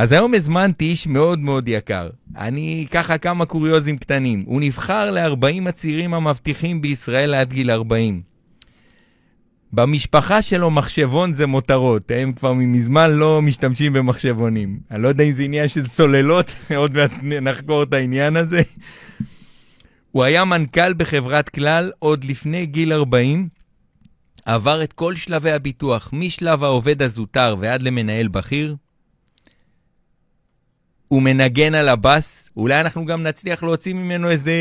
אז היום הזמנתי איש מאוד מאוד יקר. אני ככה כמה קוריוזים קטנים. הוא נבחר ל-40 הצעירים המבטיחים בישראל עד גיל 40. במשפחה שלו מחשבון זה מותרות, הם כבר מזמן לא משתמשים במחשבונים. אני לא יודע אם זה עניין של סוללות, עוד מעט נחקור את העניין הזה. הוא היה מנכ"ל בחברת כלל עוד לפני גיל 40, עבר את כל שלבי הביטוח, משלב העובד הזוטר ועד למנהל בכיר. הוא מנגן על הבאס, אולי אנחנו גם נצליח להוציא ממנו איזה,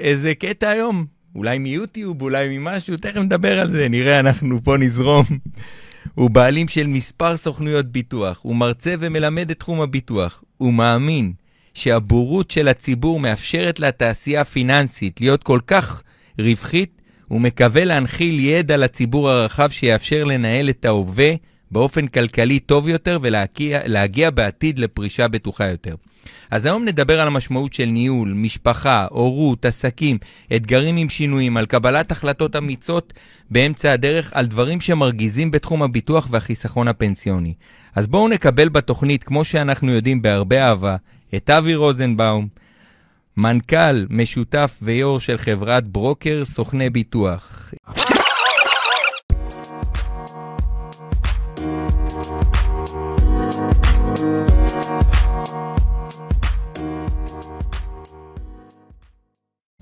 איזה קטע היום, אולי מיוטיוב, אולי ממשהו, תכף נדבר על זה, נראה, אנחנו פה נזרום. הוא בעלים של מספר סוכנויות ביטוח, הוא מרצה ומלמד את תחום הביטוח. הוא מאמין שהבורות של הציבור מאפשרת לתעשייה הפיננסית להיות כל כך רווחית, הוא מקווה להנחיל ידע לציבור הרחב שיאפשר לנהל את ההווה באופן כלכלי טוב יותר ולהגיע בעתיד לפרישה בטוחה יותר. אז היום נדבר על המשמעות של ניהול, משפחה, הורות, עסקים, אתגרים עם שינויים, על קבלת החלטות אמיצות באמצע הדרך, על דברים שמרגיזים בתחום הביטוח והחיסכון הפנסיוני. אז בואו נקבל בתוכנית, כמו שאנחנו יודעים בהרבה אהבה, את אבי רוזנבאום, מנכ"ל משותף ויו"ר של חברת ברוקר סוכני ביטוח.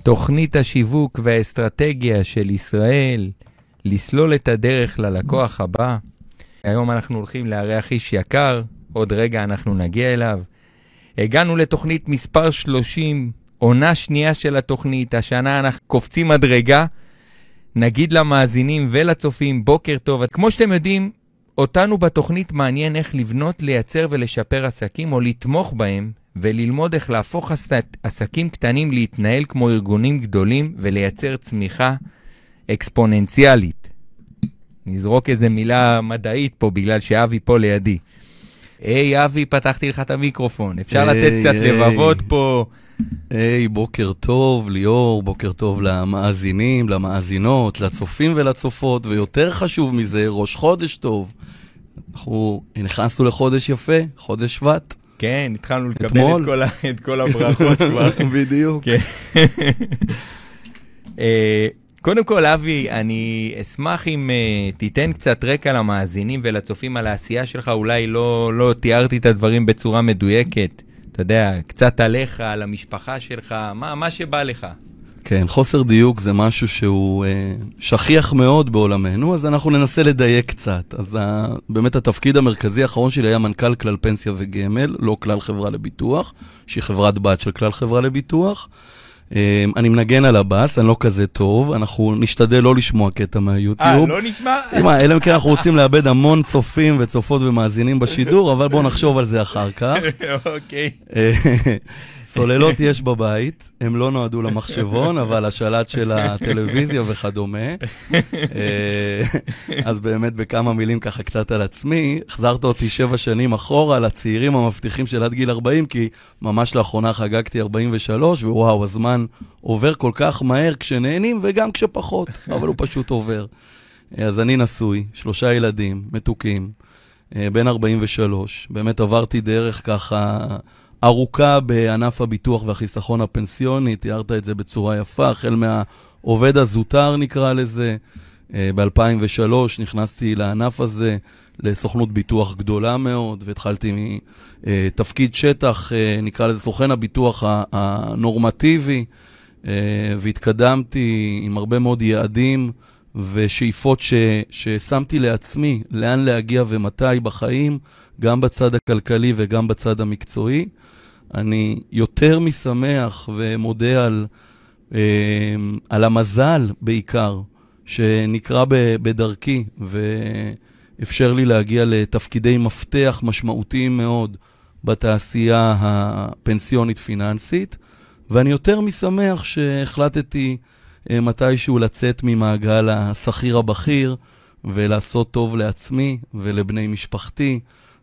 תוכנית השיווק והאסטרטגיה של ישראל, לסלול את הדרך ללקוח הבא. היום אנחנו הולכים לארח איש יקר, עוד רגע אנחנו נגיע אליו. הגענו לתוכנית מספר 30, עונה שנייה של התוכנית, השנה אנחנו קופצים מדרגה. נגיד למאזינים ולצופים, בוקר טוב. כמו שאתם יודעים, אותנו בתוכנית מעניין איך לבנות, לייצר ולשפר עסקים או לתמוך בהם וללמוד איך להפוך עסקים קטנים להתנהל כמו ארגונים גדולים ולייצר צמיחה אקספוננציאלית. נזרוק איזה מילה מדעית פה בגלל שאבי פה לידי. היי, אבי, פתחתי לך את המיקרופון. אפשר hey, לתת קצת hey. לבבות פה. היי, hey, בוקר טוב, ליאור, בוקר טוב למאזינים, למאזינות, לצופים ולצופות, ויותר חשוב מזה, ראש חודש טוב. אנחנו נכנסנו לחודש יפה, חודש שבט. כן, התחלנו לקבל את כל, את כל הברכות כבר. בדיוק. כן. אה, קודם כל, אבי, אני אשמח אם uh, תיתן קצת רקע למאזינים ולצופים על העשייה שלך. אולי לא, לא תיארתי את הדברים בצורה מדויקת. אתה יודע, קצת עליך, על המשפחה שלך, מה, מה שבא לך. כן, חוסר דיוק זה משהו שהוא אה, שכיח מאוד בעולמנו, אז אנחנו ננסה לדייק קצת. אז ה, באמת התפקיד המרכזי האחרון שלי היה מנכ"ל כלל פנסיה וגמל, לא כלל חברה לביטוח, שהיא חברת בת של כלל חברה לביטוח. אה, אני מנגן על הבאס, אני לא כזה טוב, אנחנו נשתדל לא לשמוע קטע מהיוטיוב. אה, לא נשמע? מה, אלא אם כן אנחנו רוצים לאבד המון צופים וצופות ומאזינים בשידור, אבל בואו נחשוב על זה אחר כך. אוקיי. סוללות יש בבית, הם לא נועדו למחשבון, אבל השלט של הטלוויזיה וכדומה. אה, אז באמת בכמה מילים ככה קצת על עצמי, החזרת אותי שבע שנים אחורה לצעירים המבטיחים של עד גיל 40, כי ממש לאחרונה חגגתי 43, ווואו, הזמן עובר כל כך מהר כשנהנים וגם כשפחות, אבל הוא פשוט עובר. אז אני נשוי, שלושה ילדים, מתוקים, אה, בן 43, באמת עברתי דרך ככה... ארוכה בענף הביטוח והחיסכון הפנסיוני, תיארת את זה בצורה יפה, החל מהעובד הזוטר נקרא לזה. אה, ב-2003 נכנסתי לענף הזה, לסוכנות ביטוח גדולה מאוד, והתחלתי מתפקיד שטח, אה, נקרא לזה סוכן הביטוח הנורמטיבי, אה, והתקדמתי עם הרבה מאוד יעדים ושאיפות ש, ששמתי לעצמי, לאן להגיע ומתי בחיים, גם בצד הכלכלי וגם בצד המקצועי. אני יותר משמח ומודה על, אה, על המזל בעיקר, שנקרא בדרכי ואפשר לי להגיע לתפקידי מפתח משמעותיים מאוד בתעשייה הפנסיונית-פיננסית, ואני יותר משמח שהחלטתי אה, מתישהו לצאת ממעגל השכיר הבכיר ולעשות טוב לעצמי ולבני משפחתי.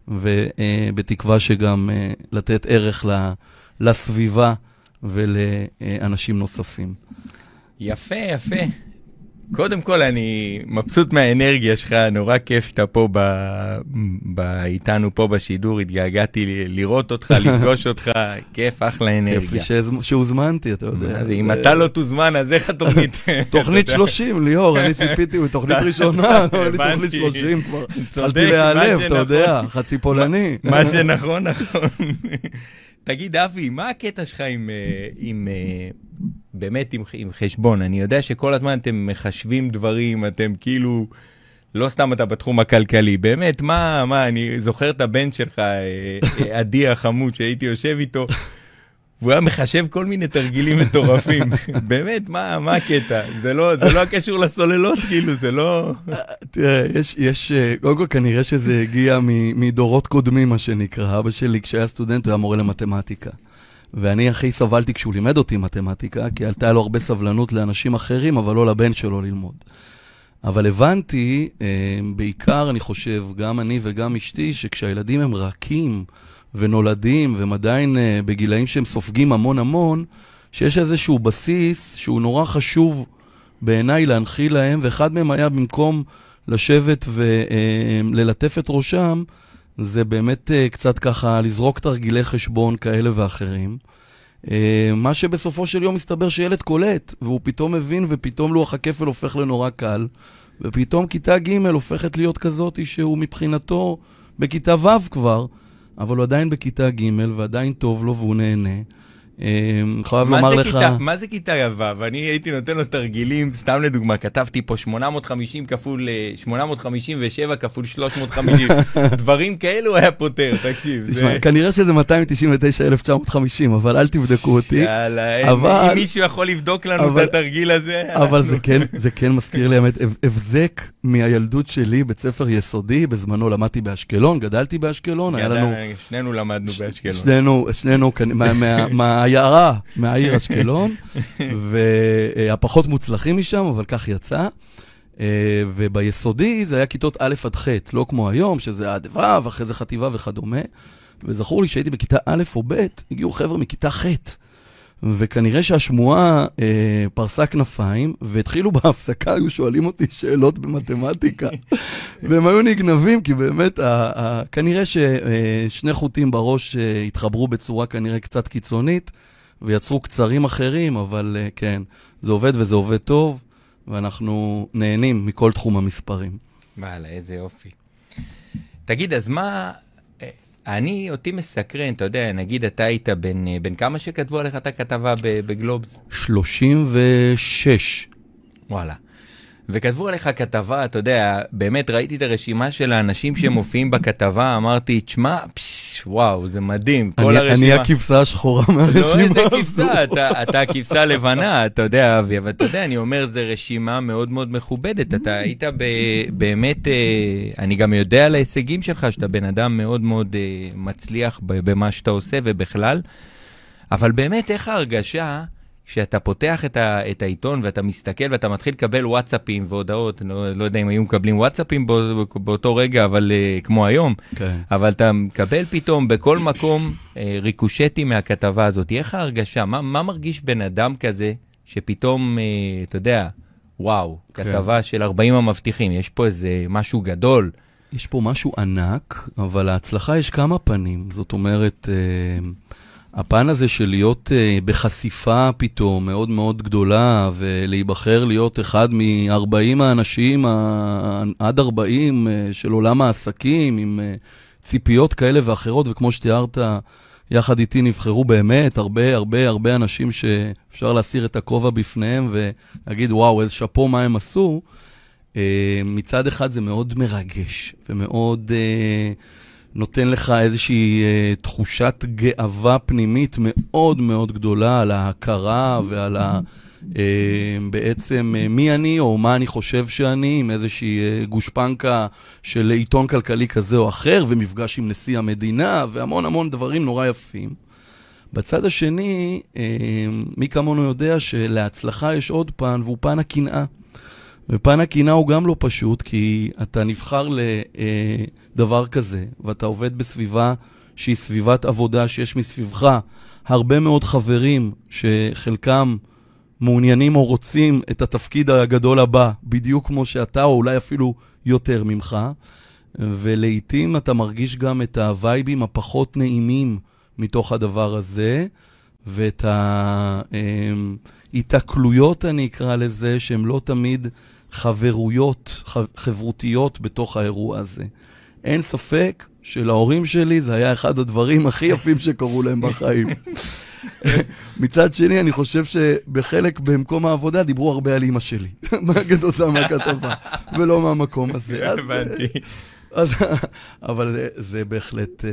ובתקווה שגם אה, לתת ערך לסביבה ולאנשים נוספים. יפה, יפה. קודם כל, אני מבסוט מהאנרגיה שלך, נורא כיף שאתה פה ב... ב... איתנו פה בשידור, התגעגעתי לראות אותך, לפגוש אותך, כיף, אחלה אנרגיה. כיף לי שהוזמנתי, אתה יודע. אז אם אתה לא תוזמן, אז איך התוכנית? תוכנית 30, ליאור, אני ציפיתי, תוכנית ראשונה, לא, אני תוכנית 30 כבר. התחלתי להיעלב, אתה יודע, חצי פולני. מה שנכון, נכון. תגיד, אבי, מה הקטע שלך עם, אה, עם אה, באמת עם, עם חשבון? אני יודע שכל הזמן אתם מחשבים דברים, אתם כאילו, לא סתם אתה בתחום הכלכלי, באמת, מה, מה, אני זוכר את הבן שלך, אה, עדי החמוד, שהייתי יושב איתו. והוא היה מחשב כל מיני תרגילים מטורפים. באמת, מה, מה הקטע? זה לא, זה לא הקשור לסוללות, כאילו, זה לא... תראה, יש, יש, קודם כל כנראה שזה הגיע מדורות קודמים, מה שנקרא. אבא שלי, כשהיה סטודנט, הוא היה מורה למתמטיקה. ואני הכי סבלתי כשהוא לימד אותי מתמטיקה, כי הייתה לו הרבה סבלנות לאנשים אחרים, אבל לא לבן שלו ללמוד. אבל הבנתי, בעיקר, אני חושב, גם אני וגם אשתי, שכשהילדים הם רכים, ונולדים, והם עדיין uh, בגילאים שהם סופגים המון המון, שיש איזשהו בסיס שהוא נורא חשוב בעיניי להנחיל להם, ואחד מהם היה במקום לשבת וללטף uh, את ראשם, זה באמת uh, קצת ככה לזרוק תרגילי חשבון כאלה ואחרים. Uh, מה שבסופו של יום מסתבר שילד קולט, והוא פתאום מבין, ופתאום לוח הכפל הופך לנורא קל, ופתאום כיתה ג' הופכת להיות כזאת שהוא מבחינתו בכיתה ו' כבר. אבל הוא עדיין בכיתה ג' ועדיין טוב לו והוא נהנה. אני חייב לומר לך... מה זה כיתה ו'? אני הייתי נותן לו תרגילים, סתם לדוגמה, כתבתי פה 850 כפול 857 כפול 350, דברים כאלו היה פותר, תקשיב. תשמע, כנראה שזה 299,950, אבל אל תבדקו אותי. יאללה, אם מישהו יכול לבדוק לנו את התרגיל הזה... אבל זה כן מזכיר לי, האמת, הבזק מהילדות שלי, בית ספר יסודי, בזמנו למדתי באשקלון, גדלתי באשקלון, היה לנו... שנינו למדנו באשקלון. שנינו, שנינו, מהעיירה, מהעיר אשקלון, והפחות מוצלחים משם, אבל כך יצא. וביסודי זה היה כיתות א' עד ח', לא כמו היום, שזה עד ו', אחרי זה חטיבה וכדומה. וזכור לי שהייתי בכיתה א' או ב', הגיעו חבר'ה מכיתה ח'. וכנראה שהשמועה אה, פרסה כנפיים, והתחילו בהפסקה, היו שואלים אותי שאלות במתמטיקה, והם היו נגנבים, כי באמת, ה, ה, כנראה ששני אה, חוטים בראש אה, התחברו בצורה כנראה קצת קיצונית, ויצרו קצרים אחרים, אבל אה, כן, זה עובד וזה עובד טוב, ואנחנו נהנים מכל תחום המספרים. וואלה, איזה יופי. תגיד, אז מה, אני, אותי מסקרן, אתה יודע, נגיד אתה היית בן, אה, בן כמה שכתבו עליך את הכתבה בגלובס? 36. וואלה. וכתבו עליך כתבה, אתה יודע, באמת ראיתי את הרשימה של האנשים שמופיעים בכתבה, אמרתי, תשמע, פשש, וואו, זה מדהים, כל אני, הרשימה. אני הכבשה השחורה מהרשימה לא איזה כבשה, אתה, אתה הכבשה הלבנה, אתה יודע, אבי, אבל אתה יודע, אני אומר, זו רשימה מאוד מאוד מכובדת. אתה היית ב, באמת, אה, אני גם יודע על ההישגים שלך, שאתה בן אדם מאוד מאוד אה, מצליח במה שאתה עושה ובכלל, אבל באמת, איך ההרגשה... כשאתה פותח את, ה, את העיתון ואתה מסתכל ואתה מתחיל לקבל וואטסאפים והודעות, לא, לא יודע אם היו מקבלים וואטסאפים בא, באותו רגע, אבל uh, כמו היום, okay. כן. אבל אתה מקבל פתאום בכל מקום uh, ריקושטים מהכתבה הזאת. איך ההרגשה? מה, מה מרגיש בן אדם כזה שפתאום, uh, אתה יודע, וואו, okay. כן. כתבה של 40 המבטיחים, יש פה איזה משהו גדול. יש פה משהו ענק, אבל להצלחה יש כמה פנים. זאת אומרת... Uh... הפן הזה של להיות uh, בחשיפה פתאום מאוד מאוד גדולה, ולהיבחר להיות אחד מ-40 האנשים עד 40 uh, אה, של עולם העסקים, עם uh, ציפיות כאלה ואחרות, וכמו שתיארת, יחד איתי נבחרו באמת הרבה הרבה הרבה אנשים שאפשר להסיר את הכובע בפניהם ולהגיד, וואו, איזה שאפו מה הם עשו. מצד אחד זה מאוד מרגש ומאוד... Uh, נותן לך איזושהי אה, תחושת גאווה פנימית מאוד מאוד גדולה על ההכרה ועל ה... אה, בעצם אה, מי אני או מה אני חושב שאני, עם איזושהי אה, גושפנקה של עיתון כלכלי כזה או אחר, ומפגש עם נשיא המדינה, והמון המון דברים נורא יפים. בצד השני, אה, מי כמונו יודע שלהצלחה יש עוד פן, והוא פן הקנאה. ופן הקנאה הוא גם לא פשוט, כי אתה נבחר לדבר כזה, ואתה עובד בסביבה שהיא סביבת עבודה, שיש מסביבך הרבה מאוד חברים שחלקם מעוניינים או רוצים את התפקיד הגדול הבא, בדיוק כמו שאתה, או אולי אפילו יותר ממך. ולעיתים אתה מרגיש גם את הווייבים הפחות נעימים מתוך הדבר הזה, ואת ההיתקלויות, אני אקרא לזה, שהן לא תמיד חברויות, חברותיות בתוך האירוע הזה. אין ספק שלהורים שלי זה היה אחד הדברים הכי יפים שקרו להם בחיים. מצד שני, אני חושב שבחלק במקום העבודה דיברו הרבה על אימא שלי, כתוצאה מהכתבה, ולא מהמקום הזה. הבנתי. אז, אבל זה, זה בהחלט, אה,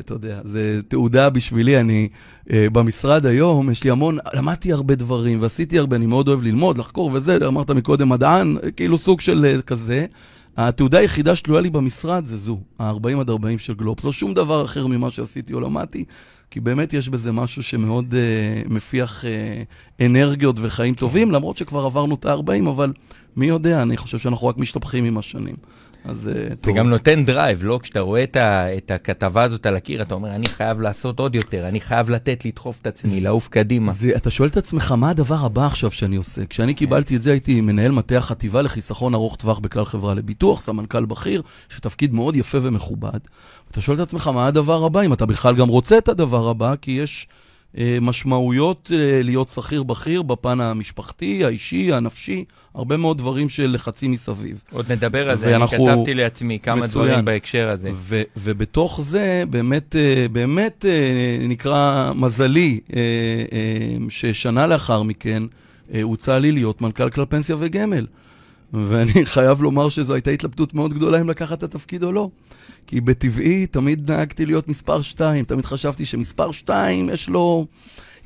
אתה יודע, זה תעודה בשבילי. אני אה, במשרד היום, יש לי המון, למדתי הרבה דברים ועשיתי הרבה, אני מאוד אוהב ללמוד, לחקור וזה, אמרת מקודם מדען, כאילו סוג של אה, כזה. התעודה היחידה שתלויה לי במשרד זה זו, ה-40 עד 40 של גלובס. לא שום דבר אחר ממה שעשיתי או למדתי, כי באמת יש בזה משהו שמאוד uh, מפיח uh, אנרגיות וחיים טובים, למרות שכבר עברנו את ה-40, אבל מי יודע, אני חושב שאנחנו רק משתבחים עם השנים. אז אה, טוב. זה גם נותן drive, לא? כשאתה רואה את, ה, את הכתבה הזאת על הקיר, אתה אומר, אני חייב לעשות עוד יותר, אני חייב לתת, לדחוף את עצמי, לעוף קדימה. זה, אתה שואל את עצמך, מה הדבר הבא עכשיו שאני עושה? כשאני קיבלתי את זה, הייתי מנהל מטה החטיבה לחיסכון ארוך טווח בכלל חברה לביטוח, סמנכ"ל בכיר, שתפקיד מאוד יפה ומכובד. אתה שואל את עצמך, מה הדבר הבא, אם אתה בכלל גם רוצה את הדבר הבא, כי יש... אה, משמעויות אה, להיות שכיר בכיר בפן המשפחתי, האישי, הנפשי, הרבה מאוד דברים של לחצים מסביב. עוד נדבר על זה, אני כתבתי לעצמי כמה מצוין. דברים בהקשר הזה. ו- ובתוך זה, באמת, אה, באמת נקרא מזלי, ששנה לאחר מכן הוצע לי להיות מנכ"ל כלל פנסיה וגמל. ואני חייב לומר שזו הייתה התלבטות מאוד גדולה אם לקחת את התפקיד או לא. כי בטבעי תמיד נהגתי להיות מספר 2, תמיד חשבתי שמספר 2 יש לו...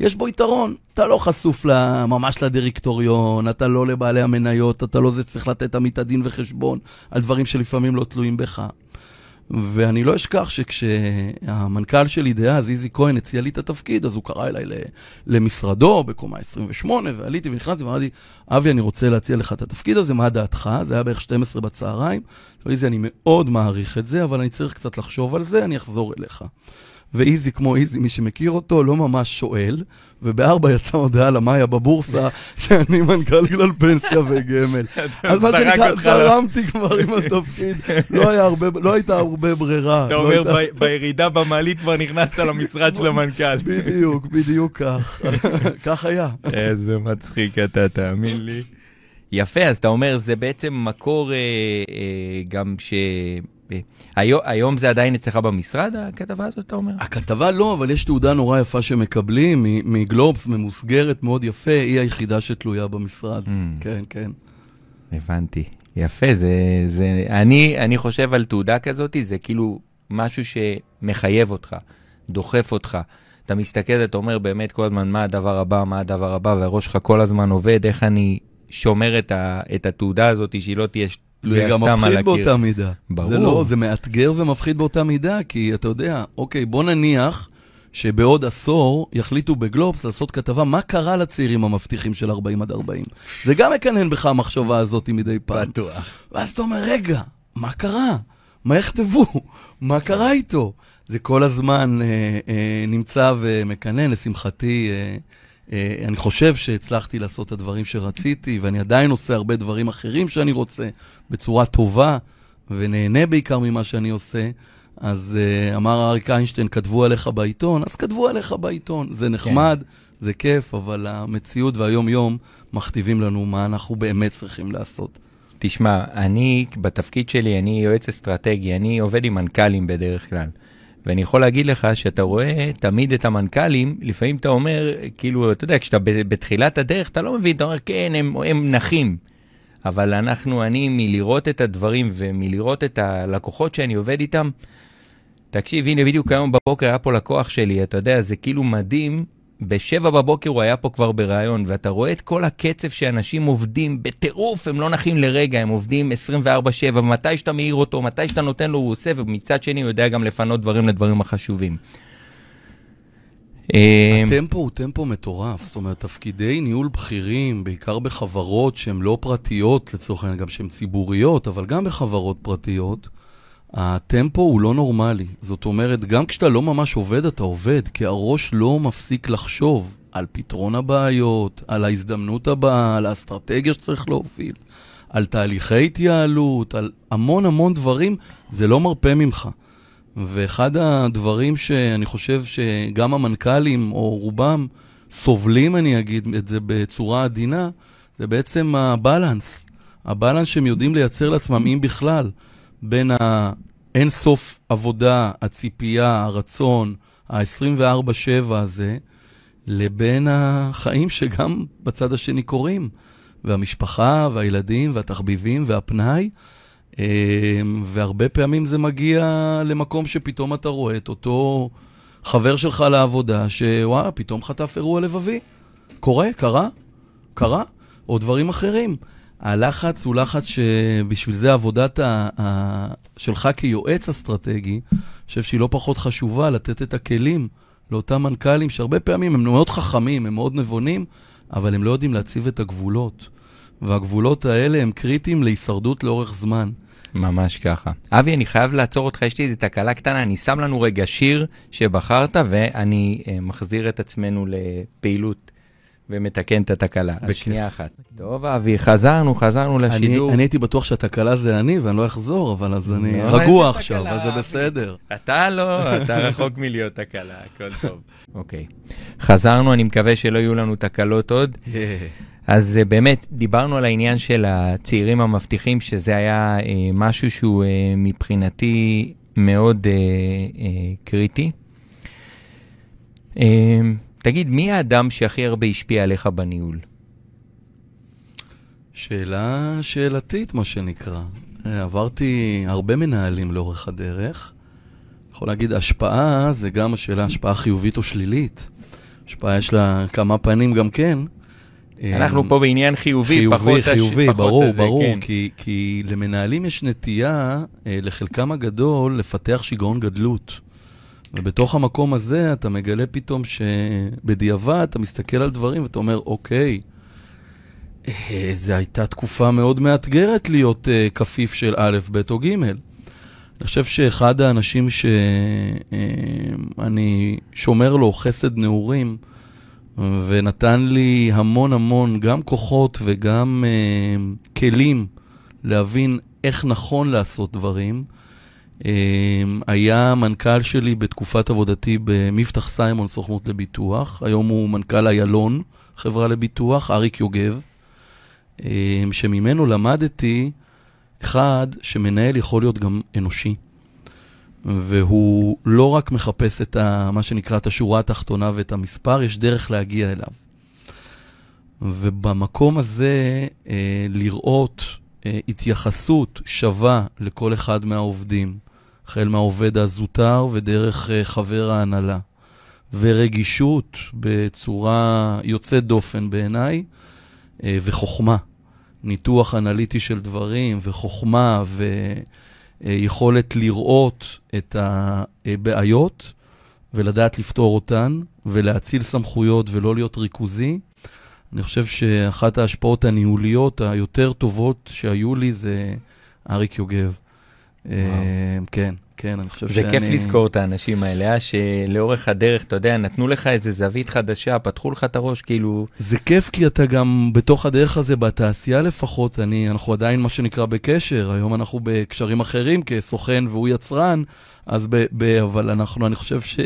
יש בו יתרון, אתה לא חשוף ממש לדירקטוריון, אתה לא לבעלי המניות, אתה לא זה צריך לתת עמית הדין וחשבון על דברים שלפעמים לא תלויים בך. ואני לא אשכח שכשהמנכ"ל שלי דאז, איזי כהן, הציע לי את התפקיד, אז הוא קרא אליי למשרדו בקומה 28, ועליתי ונכנסתי ואמרתי, אבי, אני רוצה להציע לך את התפקיד הזה, מה דעתך? זה היה בערך 12 בצהריים. איזי, אני מאוד מעריך את זה, אבל אני צריך קצת לחשוב על זה, אני אחזור אליך. ואיזי כמו איזי, מי שמכיר אותו, לא ממש שואל, ובארבע יצאה הודעה למאיה בבורסה שאני מנכ"ל כלל פנסיה וגמל. אז מה שנקרא, חלמתי כבר עם התפקיד, לא, לא הייתה הרבה ברירה. אתה לא אומר, בירידה במעלית כבר נכנסת למשרד של המנכ"ל. בדיוק, בדיוק כך. כך היה. איזה מצחיק אתה, תאמין לי. יפה, אז אתה אומר, זה בעצם מקור אה, אה, גם ש... היום, היום זה עדיין אצלך במשרד, הכתבה הזאת, אתה אומר? הכתבה לא, אבל יש תעודה נורא יפה שמקבלים מגלובס, ממוסגרת מאוד יפה, היא היחידה שתלויה במשרד. Mm. כן, כן. הבנתי. יפה, זה... זה אני, אני חושב על תעודה כזאת, זה כאילו משהו שמחייב אותך, דוחף אותך. אתה מסתכל, אתה אומר באמת כל הזמן, מה הדבר הבא, מה הדבר הבא, והראש שלך כל הזמן עובד, איך אני שומר את, ה, את התעודה הזאת, שהיא לא תהיה זה גם מפחיד באותה מידה. ברור. זה לא, זה מאתגר ומפחיד באותה מידה, כי אתה יודע, אוקיי, בוא נניח שבעוד עשור יחליטו בגלובס לעשות כתבה מה קרה לצעירים המבטיחים של 40 עד 40. זה גם מקנן בך המחשבה הזאת מדי פעם. בטוח. ואז אתה אומר, רגע, מה קרה? מה יכתבו? מה קרה איתו? זה כל הזמן אה, אה, נמצא ומקנן, לשמחתי. אה, אני חושב שהצלחתי לעשות את הדברים שרציתי, ואני עדיין עושה הרבה דברים אחרים שאני רוצה, בצורה טובה, ונהנה בעיקר ממה שאני עושה. אז uh, אמר אריק איינשטיין, כתבו עליך בעיתון, אז כתבו עליך בעיתון. זה נחמד, כן. זה כיף, אבל המציאות והיום-יום מכתיבים לנו מה אנחנו באמת צריכים לעשות. תשמע, אני, בתפקיד שלי, אני יועץ אסטרטגי, אני עובד עם מנכ"לים בדרך כלל. ואני יכול להגיד לך שאתה רואה תמיד את המנכ"לים, לפעמים אתה אומר, כאילו, אתה יודע, כשאתה בתחילת הדרך, אתה לא מבין, אתה אומר, כן, הם, הם נחים. אבל אנחנו, אני, מלראות את הדברים ומלראות את הלקוחות שאני עובד איתם, תקשיב, הנה, בדיוק היום בבוקר היה פה לקוח שלי, אתה יודע, זה כאילו מדהים בשבע בבוקר הוא היה פה כבר בריאיון, ואתה רואה את כל הקצב שאנשים עובדים בטירוף, הם לא נחים לרגע, הם עובדים 24-7, ומתי שאתה מעיר אותו, מתי שאתה נותן לו, הוא עושה, ומצד שני הוא יודע גם לפנות דברים לדברים החשובים. אה, הטמפו הוא טמפו מטורף, זאת אומרת, תפקידי ניהול בכירים, בעיקר בחברות שהן לא פרטיות, לצורך העניין, גם שהן ציבוריות, אבל גם בחברות פרטיות, הטמפו הוא לא נורמלי. זאת אומרת, גם כשאתה לא ממש עובד, אתה עובד, כי הראש לא מפסיק לחשוב על פתרון הבעיות, על ההזדמנות הבאה, על האסטרטגיה שצריך להוביל, על תהליכי התייעלות, על המון המון דברים, זה לא מרפה ממך. ואחד הדברים שאני חושב שגם המנכ"לים, או רובם, סובלים, אני אגיד את זה בצורה עדינה, זה בעצם הבלנס. הבלנס שהם יודעים לייצר לעצמם, אם בכלל, בין האין סוף עבודה, הציפייה, הרצון, ה-24-7 הזה, לבין החיים שגם בצד השני קורים, והמשפחה, והילדים, והתחביבים, והפנאי. אמ, והרבה פעמים זה מגיע למקום שפתאום אתה רואה את אותו חבר שלך לעבודה, שוואלה, פתאום חטף אירוע לבבי. קורה, קרה, קרה, או דברים אחרים. הלחץ הוא לחץ שבשביל זה עבודת ה... ה... שלך כיועץ אסטרטגי, אני חושב שהיא לא פחות חשובה, לתת את הכלים לאותם מנכ"לים, שהרבה פעמים הם מאוד חכמים, הם מאוד נבונים, אבל הם לא יודעים להציב את הגבולות. והגבולות האלה הם קריטיים להישרדות לאורך זמן. ממש ככה. אבי, אני חייב לעצור אותך, יש לי איזו תקלה קטנה, אני שם לנו רגע שיר שבחרת, ואני uh, מחזיר את עצמנו לפעילות ומתקן את התקלה. בכיף. אז שנייה אחת. טוב, אבי, חזרנו, חזרנו לשידור. אני, הייתי בטוח שהתקלה זה אני, ואני לא אחזור, אבל אז אני לא, רגוע עכשיו, אז זה בסדר. אתה לא, אתה רחוק מלהיות תקלה, הכל טוב. אוקיי. חזרנו, אני מקווה שלא יהיו לנו תקלות עוד. אז uh, באמת, דיברנו על העניין של הצעירים המבטיחים, שזה היה uh, משהו שהוא uh, מבחינתי מאוד קריטי. תגיד, מי האדם שהכי הרבה השפיע עליך בניהול? שאלה שאלתית, מה שנקרא. עברתי הרבה מנהלים לאורך הדרך. יכול להגיד, השפעה זה גם השאלה, השפעה חיובית או שלילית. השפעה יש לה כמה פנים גם כן. אנחנו אמ, פה בעניין חיובי, חיובי פחות... חיובי, חיובי, ברור, הזה, ברור. כן. כי, כי למנהלים יש נטייה, אה, לחלקם הגדול, לפתח שיגעון גדלות. ובתוך המקום הזה אתה מגלה פתאום שבדיעבד אתה מסתכל על דברים ואתה אומר, אוקיי, אה, זו הייתה תקופה מאוד מאתגרת להיות uh, כפיף של א', ב' או ג'. אני חושב שאחד האנשים שאני שומר לו חסד נעורים, ונתן לי המון המון, גם כוחות וגם uh, כלים להבין איך נכון לעשות דברים. Uh, היה מנכ"ל שלי בתקופת עבודתי במבטח סיימון, סוכנות לביטוח. היום הוא מנכ"ל איילון, חברה לביטוח, אריק יוגב, uh, שממנו למדתי, אחד, שמנהל יכול להיות גם אנושי. והוא לא רק מחפש את ה, מה שנקרא את השורה התחתונה ואת המספר, יש דרך להגיע אליו. ובמקום הזה, אה, לראות אה, התייחסות שווה לכל אחד מהעובדים, החל מהעובד הזוטר ודרך אה, חבר ההנהלה, ורגישות בצורה יוצאת דופן בעיניי, אה, וחוכמה. ניתוח אנליטי של דברים, וחוכמה, ו... אה, יכולת לראות את הבעיות ולדעת לפתור אותן ולהציל סמכויות ולא להיות ריכוזי. אני חושב שאחת ההשפעות הניהוליות היותר טובות שהיו לי זה אריק יוגב. אה, כן. כן, אני חושב זה שאני... זה כיף לזכור את האנשים האלה, אה? שלאורך הדרך, אתה יודע, נתנו לך איזה זווית חדשה, פתחו לך את הראש, כאילו... זה כיף כי אתה גם בתוך הדרך הזה, בתעשייה לפחות, אני, אנחנו עדיין מה שנקרא בקשר, היום אנחנו בקשרים אחרים כסוכן והוא יצרן, אז ב... ב אבל אנחנו, אני חושב ש...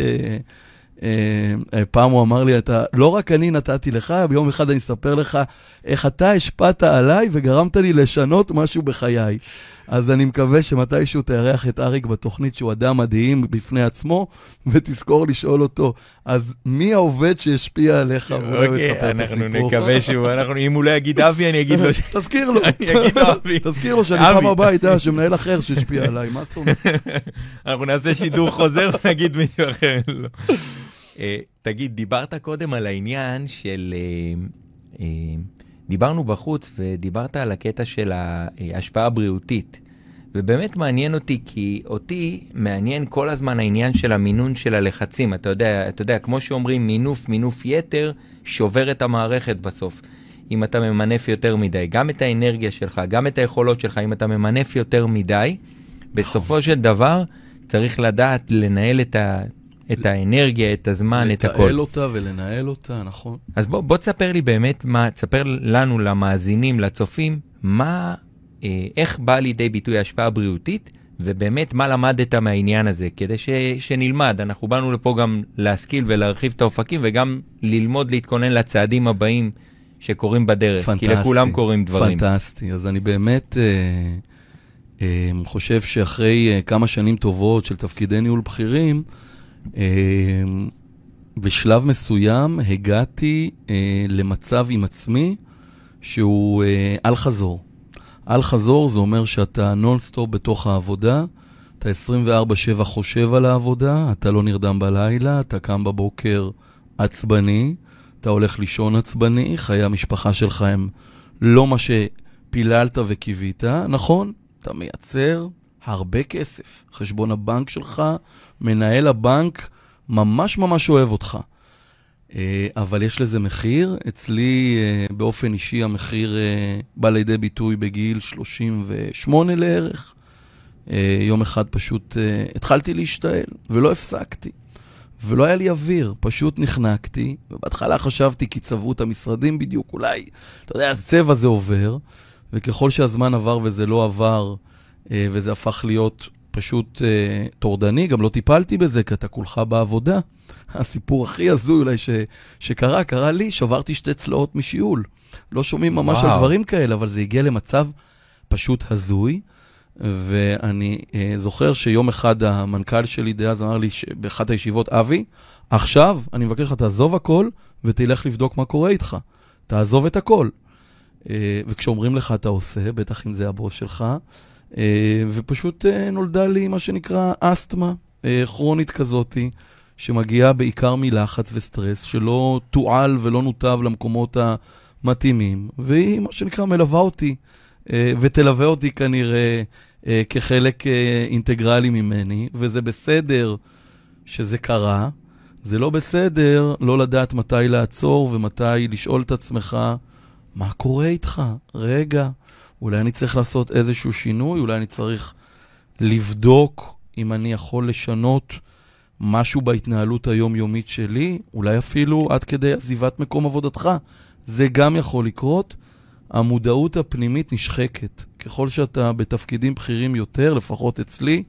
אה, פעם הוא אמר לי, אתה, לא רק אני נתתי לך, ביום אחד אני אספר לך איך אתה השפעת עליי וגרמת לי לשנות משהו בחיי. אז אני מקווה שמתישהו תארח את אריק בתוכנית, שהוא אדם מדהים בפני עצמו, ותזכור לשאול אותו, אז מי העובד שהשפיע עליך? אוקיי, אנחנו נקווה שהוא, אנחנו, אם הוא לא יגיד אבי, אני אגיד לו ש... תזכיר לו. אני אגיד אבי. תזכיר לו שאני פעם הבאה יודע שמנהל אחר שהשפיע עליי, מה זאת אומרת? אנחנו נעשה שידור חוזר ונגיד מישהו אחר. לא. אה, תגיד, דיברת קודם על העניין של... דיברנו בחוץ ודיברת על הקטע של ההשפעה הבריאותית. ובאמת מעניין אותי, כי אותי מעניין כל הזמן העניין של המינון של הלחצים. אתה יודע, אתה יודע, כמו שאומרים, מינוף, מינוף יתר, שובר את המערכת בסוף. אם אתה ממנף יותר מדי, גם את האנרגיה שלך, גם את היכולות שלך, אם אתה ממנף יותר מדי, בסופו של דבר צריך לדעת לנהל את, ה, את האנרגיה, את הזמן, את הכל. לתעל אותה ולנהל אותה, נכון. אז בוא, בוא תספר לי באמת, מה, תספר לנו, למאזינים, לצופים, מה, אה, איך באה לידי ביטוי ההשפעה הבריאותית, ובאמת מה למדת מהעניין הזה, כדי ש, שנלמד. אנחנו באנו לפה גם להשכיל ולהרחיב את האופקים, וגם ללמוד להתכונן לצעדים הבאים שקורים בדרך. פנטסטי. כי לכולם קורים דברים. פנטסטי. אז אני באמת אה, אה, חושב שאחרי אה, כמה שנים טובות של תפקידי ניהול בכירים, בשלב מסוים הגעתי אה, למצב עם עצמי שהוא אה, אל חזור. אל חזור זה אומר שאתה נונסטופ בתוך העבודה, אתה 24/7 חושב על העבודה, אתה לא נרדם בלילה, אתה קם בבוקר עצבני, אתה הולך לישון עצבני, חיי המשפחה שלך הם לא מה שפיללת וקיווית, נכון, אתה מייצר הרבה כסף. חשבון הבנק שלך, מנהל הבנק ממש ממש אוהב אותך. אה, אבל יש לזה מחיר. אצלי, אה, באופן אישי, המחיר אה, בא לידי ביטוי בגיל 38 לערך. יום אחד פשוט התחלתי להשתעל, ולא הפסקתי. ולא היה לי אוויר, פשוט נחנקתי, ובהתחלה חשבתי כי צבעו את המשרדים בדיוק, אולי, אתה יודע, הצבע זה עובר, וככל שהזמן עבר וזה לא עבר, וזה הפך להיות פשוט אה, טורדני, גם לא טיפלתי בזה, כי אתה כולך בעבודה. הסיפור הכי הזוי אולי ש, שקרה, קרה לי, שברתי שתי צלעות משיעול. לא שומעים ממש וואו. על דברים כאלה, אבל זה הגיע למצב פשוט הזוי. ואני אה, זוכר שיום אחד המנכ"ל שלי דאז אמר לי באחת הישיבות, אבי, עכשיו אני מבקש לך, תעזוב הכל ותלך לבדוק מה קורה איתך. תעזוב את הכל. אה, וכשאומרים לך אתה עושה, בטח אם זה הבוס שלך, ופשוט אה, נולדה לי מה שנקרא אסתמה אה, כרונית כזאתי, שמגיעה בעיקר מלחץ וסטרס, שלא תועל ולא נותב למקומות המתאימים, והיא מה שנקרא מלווה אותי, ותלווה אותי כנראה כחלק אינטגרלי ממני, וזה בסדר שזה קרה. זה לא בסדר לא לדעת מתי לעצור ומתי לשאול את עצמך, מה קורה איתך? רגע, אולי אני צריך לעשות איזשהו שינוי, אולי אני צריך לבדוק אם אני יכול לשנות משהו בהתנהלות היומיומית שלי, אולי אפילו עד כדי עזיבת מקום עבודתך. זה גם יכול לקרות. המודעות הפנימית נשחקת. ככל שאתה בתפקידים בכירים יותר, לפחות אצלי,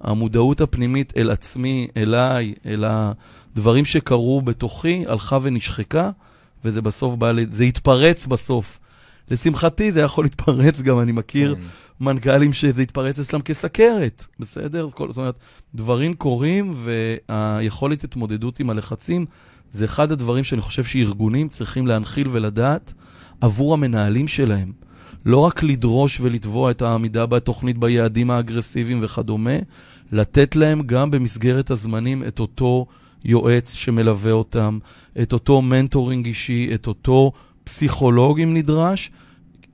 המודעות הפנימית אל עצמי, אליי, אל הדברים שקרו בתוכי, הלכה ונשחקה, וזה בסוף בא, זה התפרץ בסוף לשמחתי זה יכול להתפרץ גם, אני מכיר כן. מנכ"לים שזה התפרץ אצלם כסכרת, בסדר? זאת אומרת, דברים קורים והיכולת התמודדות עם הלחצים זה אחד הדברים שאני חושב שארגונים צריכים להנחיל ולדעת עבור המנהלים שלהם. לא רק לדרוש ולתבוע את העמידה בתוכנית ביעדים האגרסיביים וכדומה, לתת להם גם במסגרת הזמנים את אותו יועץ שמלווה אותם, את אותו מנטורינג אישי, את אותו פסיכולוג אם נדרש,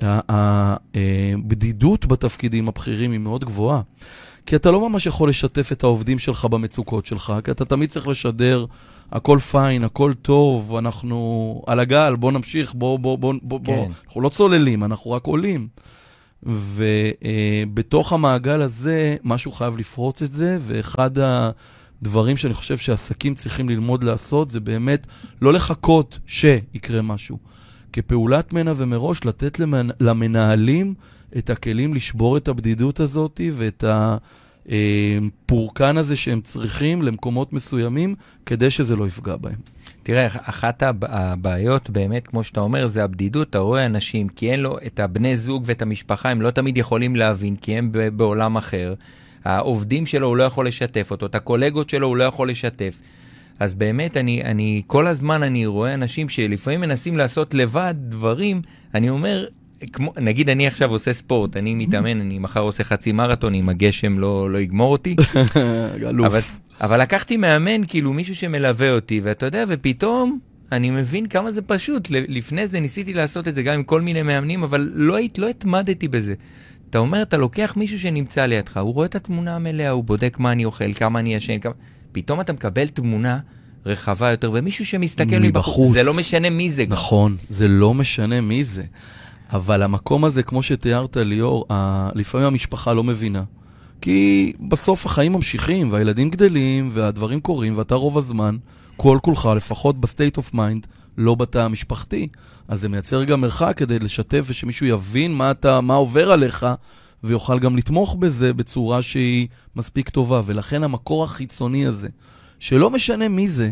הבדידות בתפקידים הבכירים היא מאוד גבוהה. כי אתה לא ממש יכול לשתף את העובדים שלך במצוקות שלך, כי אתה תמיד צריך לשדר, הכל פיין, הכל טוב, אנחנו על הגל, בוא נמשיך, בוא, בוא, בוא, בוא, כן. בוא. אנחנו לא צוללים, אנחנו רק עולים. ובתוך המעגל הזה, משהו חייב לפרוץ את זה, ואחד הדברים שאני חושב שעסקים צריכים ללמוד לעשות, זה באמת לא לחכות שיקרה משהו. כפעולת מנע ומראש לתת למנהלים את הכלים לשבור את הבדידות הזאת ואת הפורקן הזה שהם צריכים למקומות מסוימים, כדי שזה לא יפגע בהם. תראה, אחת הבעיות באמת, כמו שאתה אומר, זה הבדידות. אתה רואה אנשים, כי אין לו את הבני זוג ואת המשפחה, הם לא תמיד יכולים להבין, כי הם בעולם אחר. העובדים שלו, הוא לא יכול לשתף אותו, את הקולגות שלו, הוא לא יכול לשתף. אז באמת, אני, אני, כל הזמן אני רואה אנשים שלפעמים מנסים לעשות לבד דברים, אני אומר, כמו, נגיד אני עכשיו עושה ספורט, אני מתאמן, אני מחר עושה חצי מרתון, אם הגשם לא, לא יגמור אותי. אבל, אבל לקחתי מאמן, כאילו מישהו שמלווה אותי, ואתה יודע, ופתאום אני מבין כמה זה פשוט. לפני זה ניסיתי לעשות את זה גם עם כל מיני מאמנים, אבל לא, לא התמדתי בזה. אתה אומר, אתה לוקח מישהו שנמצא לידך, הוא רואה את התמונה המלאה, הוא בודק מה אני אוכל, כמה אני ישן, כמה... פתאום אתה מקבל תמונה רחבה יותר, ומישהו שמסתכל מבחוץ, זה לא משנה מי זה. נכון, זה לא משנה מי זה. אבל המקום הזה, כמו שתיארת, ליאור, ה... לפעמים המשפחה לא מבינה. כי בסוף החיים ממשיכים, והילדים גדלים, והדברים קורים, ואתה רוב הזמן, כל כולך, לפחות ב state of mind, לא בתא המשפחתי. אז זה מייצר גם מרחק כדי לשתף ושמישהו יבין מה, אתה, מה עובר עליך, ויוכל גם לתמוך בזה בצורה שהיא מספיק טובה. ולכן המקור החיצוני הזה, שלא משנה מי זה,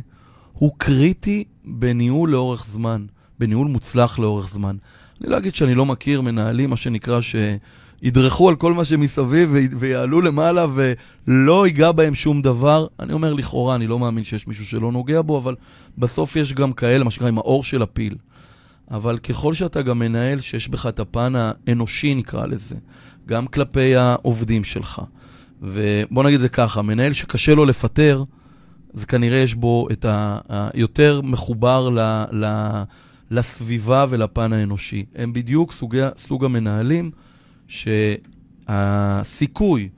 הוא קריטי בניהול לאורך זמן, בניהול מוצלח לאורך זמן. אני לא אגיד שאני לא מכיר מנהלים, מה שנקרא, שידרכו על כל מה שמסביב ויעלו למעלה ולא ייגע בהם שום דבר. אני אומר לכאורה, אני לא מאמין שיש מישהו שלא נוגע בו, אבל בסוף יש גם כאלה, מה שנקרא, עם האור של הפיל. אבל ככל שאתה גם מנהל שיש בך את הפן האנושי, נקרא לזה, גם כלפי העובדים שלך, ובוא נגיד זה ככה, מנהל שקשה לו לפטר, זה כנראה יש בו את היותר מחובר ל, ל, לסביבה ולפן האנושי. הם בדיוק סוגי, סוג המנהלים שהסיכוי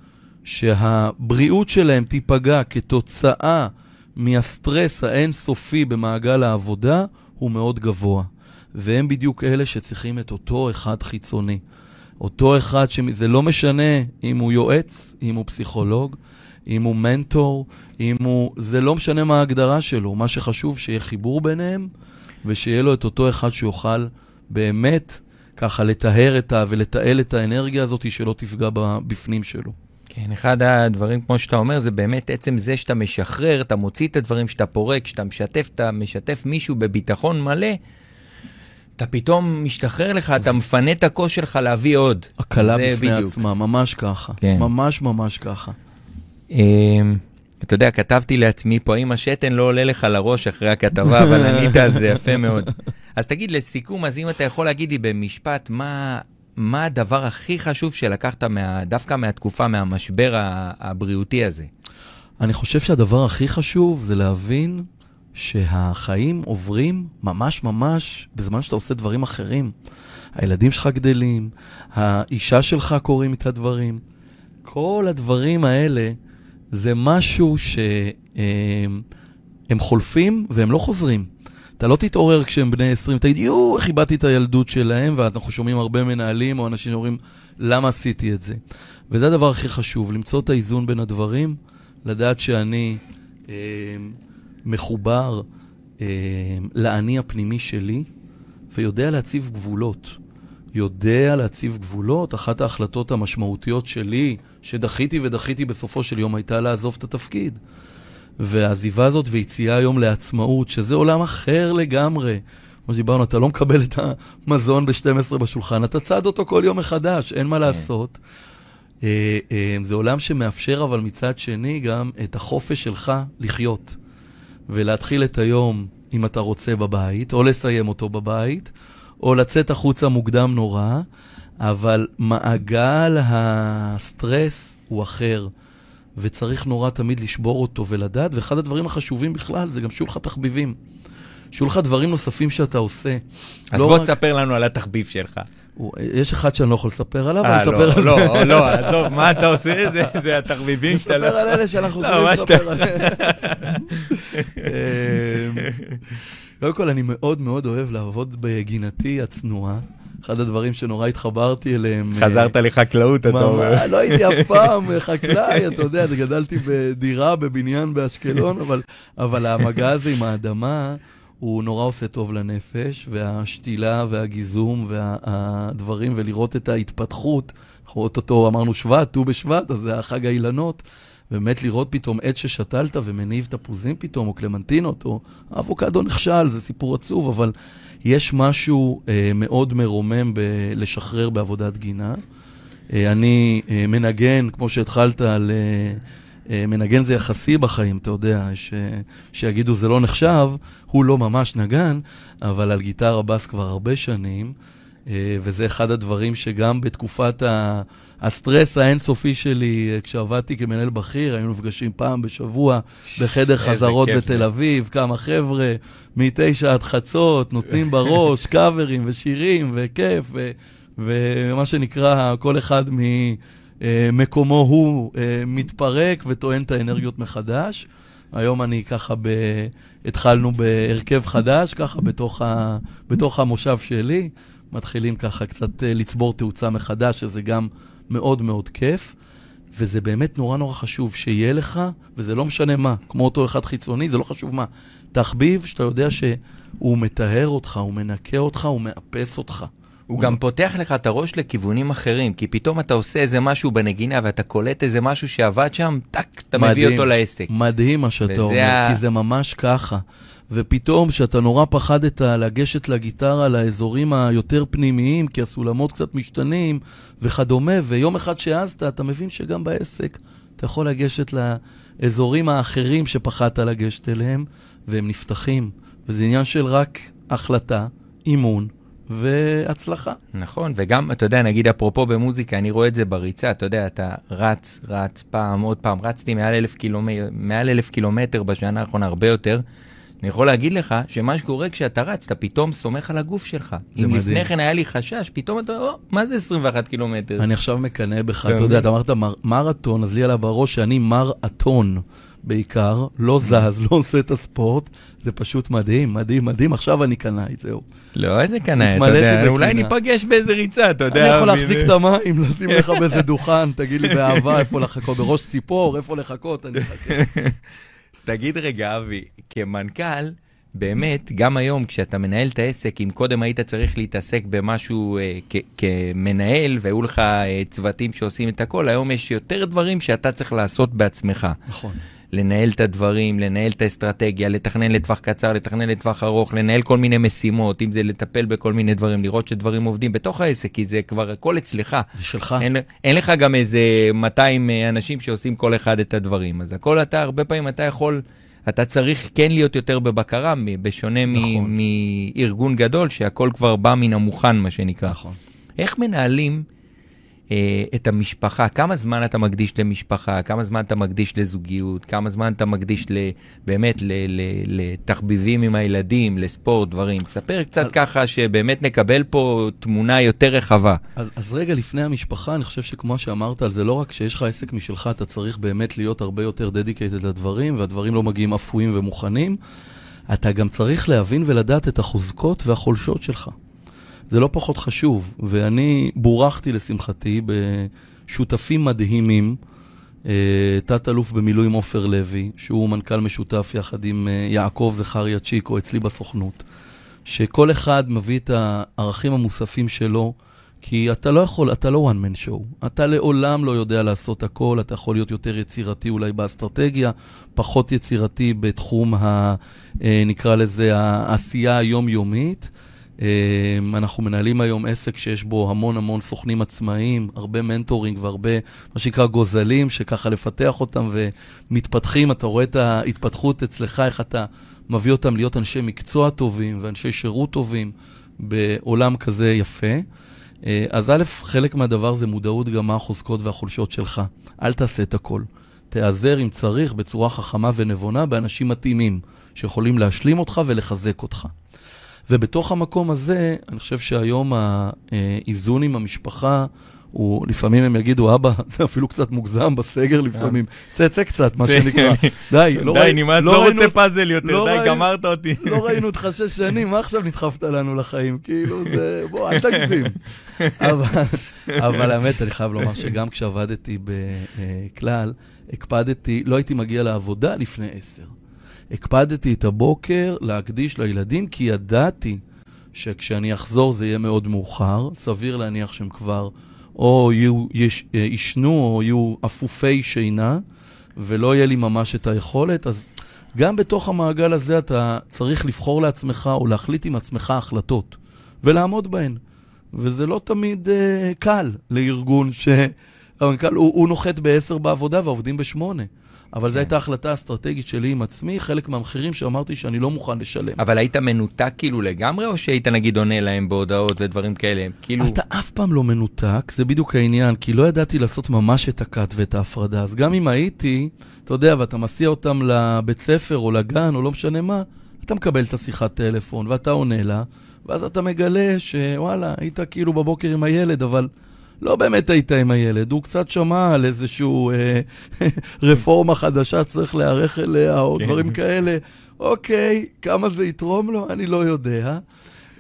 שהבריאות שלהם תיפגע כתוצאה מהסטרס האינסופי במעגל העבודה הוא מאוד גבוה. והם בדיוק אלה שצריכים את אותו אחד חיצוני. אותו אחד שזה לא משנה אם הוא יועץ, אם הוא פסיכולוג, אם הוא מנטור, אם הוא... זה לא משנה מה ההגדרה שלו, מה שחשוב שיהיה חיבור ביניהם, ושיהיה לו את אותו אחד שיוכל באמת ככה לטהר את ה... ולתעל את האנרגיה הזאת שלא תפגע בפנים שלו. כן, אחד הדברים, כמו שאתה אומר, זה באמת עצם זה שאתה משחרר, אתה מוציא את הדברים שאתה פורק, שאתה משתף, אתה משתף מישהו בביטחון מלא, אתה פתאום משתחרר לך, אתה מפנה את הכוס שלך להביא עוד. הקלה בפני בדיוק. עצמה, ממש ככה. כן. ממש ממש ככה. אמ, אתה יודע, כתבתי לעצמי פה, האם השתן לא עולה לך לראש אחרי הכתבה, אבל ענית על זה יפה מאוד. אז תגיד, לסיכום, אז אם אתה יכול להגיד לי במשפט, מה, מה הדבר הכי חשוב שלקחת מה, דווקא מהתקופה, מהמשבר הבריאותי הזה? אני חושב שהדבר הכי חשוב זה להבין שהחיים עוברים ממש ממש בזמן שאתה עושה דברים אחרים. הילדים שלך גדלים, האישה שלך קוראים את הדברים. כל הדברים האלה זה משהו שהם חולפים והם לא חוזרים. אתה לא תתעורר כשהם בני 20, תגיד, יואו, איך איבדתי את הילדות שלהם, ואנחנו שומעים הרבה מנהלים או אנשים שאומרים, למה עשיתי את זה? וזה הדבר הכי חשוב, למצוא את האיזון בין הדברים, לדעת שאני אה, מחובר אה, לאני הפנימי שלי, ויודע להציב גבולות. יודע להציב גבולות. אחת ההחלטות המשמעותיות שלי, שדחיתי ודחיתי בסופו של יום, הייתה לעזוב את התפקיד. והעזיבה הזאת ויציאה היום לעצמאות, שזה עולם אחר לגמרי. כמו שדיברנו, אתה לא מקבל את המזון ב-12 בשולחן, אתה צד אותו כל יום מחדש, אין מה כן. לעשות. אה, אה, זה עולם שמאפשר, אבל מצד שני, גם את החופש שלך לחיות. ולהתחיל את היום, אם אתה רוצה, בבית, או לסיים אותו בבית, או לצאת החוצה מוקדם נורא, אבל מעגל הסטרס הוא אחר, וצריך נורא תמיד לשבור אותו ולדעת, ואחד הדברים החשובים בכלל זה גם שיהיו לך תחביבים. שיהיו לך דברים נוספים שאתה עושה. אז לא בוא רק... תספר לנו על התחביב שלך. יש אחד שאני לא יכול לספר עליו, אני אספר על לא, לא, לא, עזוב, מה אתה עושה? זה התחביבים שאתה לא... נספר על אלה שאנחנו לא, יכולים לספר עליהם. קודם כל, אני מאוד מאוד אוהב לעבוד בגינתי הצנועה. אחד הדברים שנורא התחברתי אליהם... אה, חזרת לחקלאות, אתה אומר. לא הייתי אף פעם חקלאי, אתה יודע, גדלתי בדירה, בבניין באשקלון, אבל המגע הזה עם האדמה... הוא נורא עושה טוב לנפש, והשתילה והגיזום והדברים, ולראות את ההתפתחות, אנחנו אותו, אמרנו שבט, ט"ו בשבט, אז זה החג האילנות, באמת לראות פתאום עץ ששתלת ומניב תפוזים פתאום, או קלמנטינות, או אבוקדו נכשל, זה סיפור עצוב, אבל יש משהו אה, מאוד מרומם בלשחרר בעבודת גינה. אה, אני אה, מנגן, כמו שהתחלת, על... אה, מנגן זה יחסי בחיים, אתה יודע, ש... שיגידו זה לא נחשב, הוא לא ממש נגן, אבל על גיטרה בס כבר הרבה שנים, אה, וזה אחד הדברים שגם בתקופת ה... הסטרס האינסופי שלי, אה, כשעבדתי כמנהל בכיר, היינו נפגשים פעם בשבוע בחדר חזרות בתל אביב, כמה חבר'ה, מתשע עד חצות, נותנים בראש קאברים ושירים וכיף. ומה שנקרא, כל אחד מ... אה, מקומו הוא אה, מתפרק וטוען את האנרגיות מחדש. היום אני ככה, ב... התחלנו בהרכב חדש, ככה בתוך, ה... בתוך המושב שלי. מתחילים ככה קצת אה, לצבור תאוצה מחדש, שזה גם מאוד מאוד כיף. וזה באמת נורא נורא חשוב שיהיה לך, וזה לא משנה מה, כמו אותו אחד חיצוני, זה לא חשוב מה. תחביב שאתה יודע שהוא מטהר אותך, הוא מנקה אותך, הוא מאפס אותך. הוא גם פותח לך את הראש לכיוונים אחרים, כי פתאום אתה עושה איזה משהו בנגינה ואתה קולט איזה משהו שעבד שם, טאק, אתה מביא מדהים, אותו לעסק. מדהים מה שאתה אומר, ה- כי זה ממש ככה. ופתאום, כשאתה נורא פחדת לגשת לגיטרה לאזורים היותר פנימיים, כי הסולמות קצת משתנים וכדומה, ויום אחד שהעזת, אתה מבין שגם בעסק אתה יכול לגשת לאזורים האחרים שפחדת לגשת אליהם, והם נפתחים. וזה עניין של רק החלטה, אימון והצלחה. נכון, וגם, אתה יודע, נגיד אפרופו במוזיקה, אני רואה את זה בריצה, אתה יודע, אתה רץ, רץ, פעם, עוד פעם, רצתי מעל אלף, קילומ... מעל אלף קילומטר בשנה האחרונה, הרבה יותר. אני יכול להגיד לך שמה שקורה כשאתה רץ, אתה פתאום סומך על הגוף שלך. זה אם מדהים. לפני כן היה לי חשש, פתאום אתה, או, מה זה 21 קילומטר? אני עכשיו מקנא בך, אתה יודע? אתה אמרת מר- מרתון, אז לי עלה בראש שאני מרתון בעיקר, לא זז, לא עושה את הספורט, זה פשוט מדהים, מדהים, מדהים, עכשיו אני קנאי, זהו. לא, איזה קנאי, אתה יודע, אולי. ניפגש באיזה ריצה, אתה יודע. אני יכול. להחזיק את המים, לשים לך באיזה דוכן, תגיד לי באהבה איפה לחכות, בראש ציפור, איפה לחכות, אני אחכה. תגיד רגע, אבי, כמנכ"ל, באמת, גם היום כשאתה מנהל את העסק, אם קודם היית צריך להתעסק במשהו אה, כ- כמנהל והיו לך אה, צוותים שעושים את הכל, היום יש יותר דברים שאתה צריך לעשות בעצמך. נכון. לנהל את הדברים, לנהל את האסטרטגיה, לתכנן לטווח קצר, לתכנן לטווח ארוך, לנהל כל מיני משימות, אם זה לטפל בכל מיני דברים, לראות שדברים עובדים בתוך העסק, כי זה כבר הכל אצלך. זה שלך. אין, אין לך גם איזה 200 אה, אנשים שעושים כל אחד את הדברים. אז הכל אתה, הרבה פעמים אתה יכול, אתה צריך כן להיות יותר בבקרה, בשונה נכון. מארגון גדול, שהכל כבר בא מן המוכן, מה שנקרא. נכון. איך מנהלים את המשפחה? כמה זמן אתה מקדיש למשפחה? כמה זמן אתה מקדיש לזוגיות? כמה זמן אתה מקדיש ל, באמת לתחביבים עם הילדים, לספורט, דברים? ספר קצת אז- ככה, שבאמת נקבל פה תמונה יותר רחבה. אז, אז רגע לפני המשפחה, אני חושב שכמו שאמרת, זה לא רק שיש לך עסק משלך, אתה צריך באמת להיות הרבה יותר דדיקייטד לדברים, והדברים לא מגיעים אפויים ומוכנים. אתה גם צריך להבין ולדעת את החוזקות והחולשות שלך. זה לא פחות חשוב, ואני בורכתי לשמחתי בשותפים מדהימים, אה, תת-אלוף במילואים עופר לוי, שהוא מנכ"ל משותף יחד עם אה, יעקב זכריה צ'יקו אצלי בסוכנות, שכל אחד מביא את הערכים המוספים שלו, כי אתה לא יכול, אתה לא one man show. אתה לעולם לא יודע לעשות הכל, אתה יכול להיות יותר יצירתי אולי באסטרטגיה, פחות יצירתי בתחום, ה, אה, נקרא לזה, העשייה היומיומית. אה, אנחנו מנהלים היום עסק שיש בו המון המון סוכנים עצמאיים, הרבה מנטורינג והרבה, מה שנקרא גוזלים, שככה לפתח אותם ומתפתחים. אתה רואה את ההתפתחות אצלך, איך אתה מביא אותם להיות אנשי מקצוע טובים ואנשי שירות טובים בעולם כזה יפה. אה, אז א', חלק מהדבר זה מודעות גם מה החוזקות והחולשות שלך. אל תעשה את הכל. תיעזר אם צריך בצורה חכמה ונבונה באנשים מתאימים, שיכולים להשלים אותך ולחזק אותך. ובתוך המקום הזה, אני חושב שהיום האיזון עם המשפחה, הוא, לפעמים הם יגידו, אבא, זה אפילו קצת מוגזם בסגר לפעמים. צא, צא קצת, מה. שנקרא. די, לא די, ראי- נמאס, לא לא ראינו- רוצה פאזל יותר, לא די, ראינו- גמרת אותי. לא ראינו אותך שש שנים, מה עכשיו נדחפת לנו לחיים? כאילו, זה... בוא, אל תגזים. אבל, אבל האמת, אני חייב לומר שגם כשעבדתי בכלל, הקפדתי, לא הייתי מגיע לעבודה לפני עשר. הקפדתי את הבוקר להקדיש לילדים, כי ידעתי שכשאני אחזור זה יהיה מאוד מאוחר, סביר להניח שהם כבר או יהיו, יש, אה, או יהיו אפופי שינה, ולא יהיה לי ממש את היכולת, אז גם בתוך המעגל הזה אתה צריך לבחור לעצמך או להחליט עם עצמך החלטות, ולעמוד בהן. וזה לא תמיד uh, קל לארגון שהמנכ"ל, הוא, הוא נוחת בעשר בעבודה והעובדים בשמונה. אבל זו כן. הייתה החלטה אסטרטגית שלי עם עצמי, חלק מהמחירים שאמרתי שאני לא מוכן לשלם. אבל היית מנותק כאילו לגמרי, או שהיית נגיד עונה להם בהודעות ודברים כאלה? כאילו... אתה אף פעם לא מנותק, זה בדיוק העניין, כי לא ידעתי לעשות ממש את הקאט ואת ההפרדה. אז גם אם הייתי, אתה יודע, ואתה מסיע אותם לבית ספר או לגן או לא משנה מה, אתה מקבל את השיחת טלפון ואתה עונה לה, ואז אתה מגלה שוואלה, היית כאילו בבוקר עם הילד, אבל לא באמת היית עם הילד. הוא קצת שמע על איזשהו אה, רפורמה חדשה, צריך להיערך אליה, או כן. דברים כאלה. אוקיי, כמה זה יתרום לו? אני לא יודע.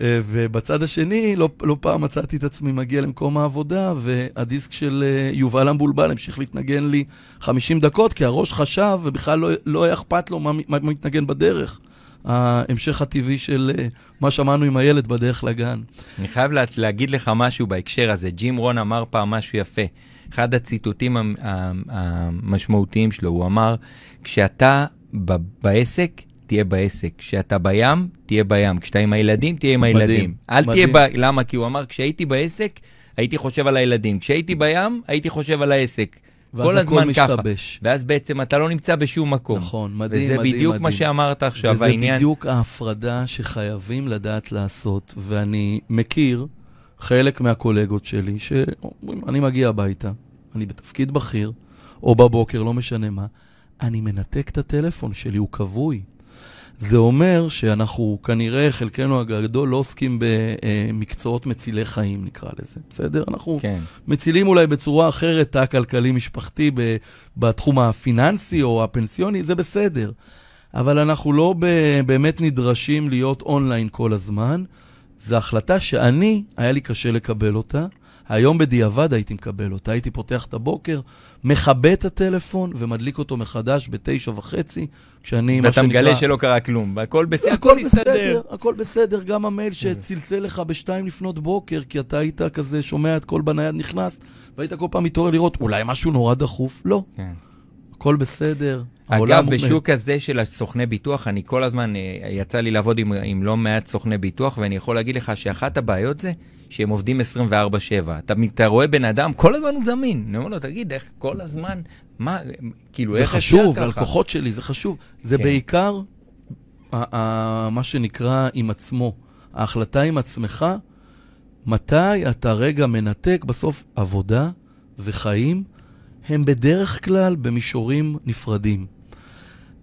אה, ובצד השני, לא, לא פעם מצאתי את עצמי מגיע למקום העבודה, והדיסק של אה, יובל המבולבל המשיך להתנגן לי 50 דקות, כי הראש חשב, ובכלל לא, לא היה אכפת לו מה, מה מתנגן בדרך. ההמשך הטבעי של אה, מה שמענו עם הילד בדרך לגן. אני חייב לה, להגיד לך משהו בהקשר הזה. ג'ים רון אמר פעם משהו יפה. אחד הציטוטים המשמעותיים שלו, הוא אמר, כשאתה בעסק, תהיה בעסק. כשאתה בים, תהיה בים. כשאתה עם הילדים, תהיה עם הילדים. מדהים. אל מדהים. תהיה ב... למה? כי הוא אמר, כשהייתי בעסק, הייתי חושב על הילדים. כשהייתי בים, הייתי חושב על העסק. כל הזמן ככה. משתבש. ואז בעצם אתה לא נמצא בשום מקום. נכון, מדהים, וזה מדהים, בדיוק מדהים. מה שאמרת עכשיו, וזה העניין... וזה בדיוק ההפרדה שחייבים לדעת לעשות, ואני מכיר חלק מהקולגות שלי, שאומרים, אני מגיע הביתה, אני בתפקיד בכיר, או בבוקר, לא משנה מה, אני מנתק את הטלפון שלי, הוא כבוי. זה אומר שאנחנו כנראה, חלקנו הגדול, לא עוסקים במקצועות מצילי חיים, נקרא לזה, בסדר? אנחנו כן. מצילים אולי בצורה אחרת תא כלכלי-משפחתי בתחום הפיננסי או הפנסיוני, זה בסדר. אבל אנחנו לא באמת נדרשים להיות אונליין כל הזמן. זו החלטה שאני, היה לי קשה לקבל אותה. היום בדיעבד הייתי מקבל אותה, הייתי פותח את הבוקר, מכבה את הטלפון ומדליק אותו מחדש בתשע וחצי, כשאני, מה שנקרא... ואתה מגלה שלא קרה כלום, והכל בסדר, הכל בסדר. הכל בסדר, גם המייל שצלצל לך בשתיים לפנות בוקר, כי אתה היית כזה שומע את קול בנייד נכנס, והיית כל פעם מתעורר לראות, אולי משהו נורא דחוף? לא. כן. הכל בסדר. אגב, בשוק הזה של הסוכני ביטוח, אני כל הזמן, אה, יצא לי לעבוד עם, עם לא מעט סוכני ביטוח, ואני יכול להגיד לך שאחת הבעיות זה שהם עובדים 24-7. אתה, אתה רואה בן אדם, כל הזמן הוא זמין. אני אומר לו, תגיד, איך כל הזמן, מה, כאילו, איך אפשר ככה? זה חשוב, הלקוחות שלי, זה חשוב. זה כן. בעיקר מה שנקרא עם עצמו. ההחלטה עם עצמך, מתי אתה רגע מנתק, בסוף עבודה וחיים הם בדרך כלל במישורים נפרדים.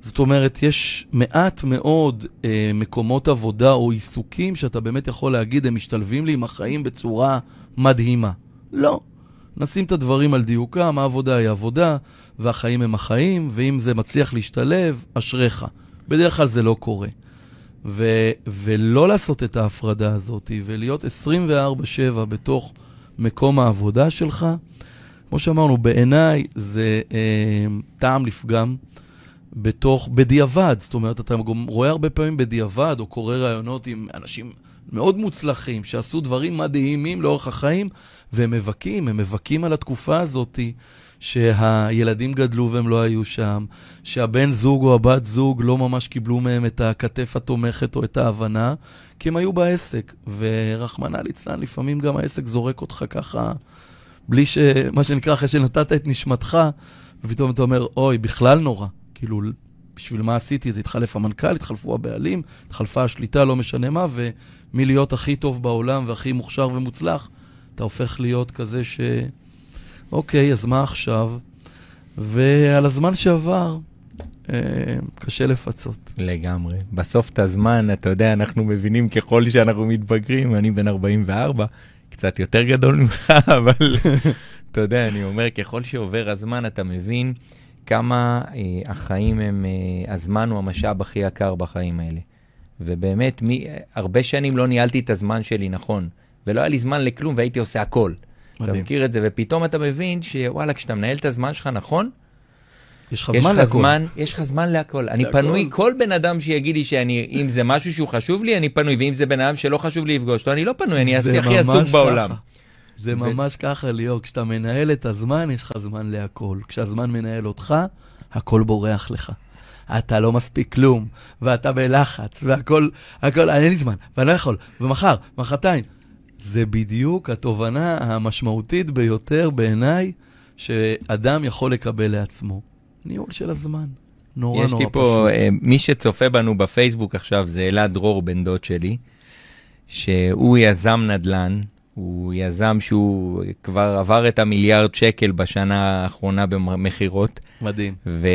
זאת אומרת, יש מעט מאוד אה, מקומות עבודה או עיסוקים שאתה באמת יכול להגיד, הם משתלבים לי עם החיים בצורה מדהימה. לא. נשים את הדברים על דיוקם, העבודה היא עבודה, והחיים הם החיים, ואם זה מצליח להשתלב, אשריך. בדרך כלל זה לא קורה. ו- ולא לעשות את ההפרדה הזאת, ולהיות 24-7 בתוך מקום העבודה שלך, כמו שאמרנו, בעיניי זה אה, טעם לפגם. בתוך, בדיעבד, זאת אומרת, אתה גם רואה הרבה פעמים בדיעבד, או קורא ראיונות עם אנשים מאוד מוצלחים, שעשו דברים מדהימים לאורך החיים, והם מבכים, הם מבכים על התקופה הזאת שהילדים גדלו והם לא היו שם, שהבן זוג או הבת זוג לא ממש קיבלו מהם את הכתף התומכת או את ההבנה, כי הם היו בעסק. ורחמנא ליצלן, לפעמים גם העסק זורק אותך ככה, בלי ש... מה שנקרא, אחרי שנתת את נשמתך, ופתאום אתה אומר, אוי, בכלל נורא. כאילו, בשביל מה עשיתי את זה? התחלף המנכ"ל, התחלפו הבעלים, התחלפה השליטה, לא משנה מה, ומלהיות הכי טוב בעולם והכי מוכשר ומוצלח, אתה הופך להיות כזה ש... אוקיי, אז מה עכשיו? ועל הזמן שעבר, אה, קשה לפצות. לגמרי. בסוף את הזמן, אתה יודע, אנחנו מבינים ככל שאנחנו מתבגרים, אני בן 44, קצת יותר גדול ממך, אבל אתה יודע, אני אומר, ככל שעובר הזמן, אתה מבין כמה אה, החיים הם, אה, הזמן הוא המשאב הכי יקר בחיים האלה. ובאמת, מי, הרבה שנים לא ניהלתי את הזמן שלי נכון, ולא היה לי זמן לכלום והייתי עושה הכל. מדהים. אתה מכיר את זה, ופתאום אתה מבין שוואלה, כשאתה מנהל את הזמן שלך נכון, יש לך זמן להכל. זמן, יש לך זמן להכל. אני פנוי, כל בן אדם שיגיד לי שאם זה משהו שהוא חשוב לי, אני פנוי, ואם זה בן אדם שלא חשוב לי לפגוש אותו, אני לא פנוי, אני אעשה הכי עסוק בעולם. זה ממש ככה, ליאור. כשאתה מנהל את הזמן, יש לך זמן להכל. כשהזמן מנהל אותך, הכל בורח לך. אתה לא מספיק כלום, ואתה בלחץ, והכל, הכל, אין לי זמן, ואני לא יכול, ומחר, מחרתיים. זה בדיוק התובנה המשמעותית ביותר בעיניי, שאדם יכול לקבל לעצמו. ניהול של הזמן. נורא נורא פשוט. יש לי פה, uh, מי שצופה בנו בפייסבוק עכשיו זה אלעד דרור, בן דוד שלי, שהוא יזם נדל"ן, הוא יזם שהוא כבר עבר את המיליארד שקל בשנה האחרונה במכירות. מדהים. ו...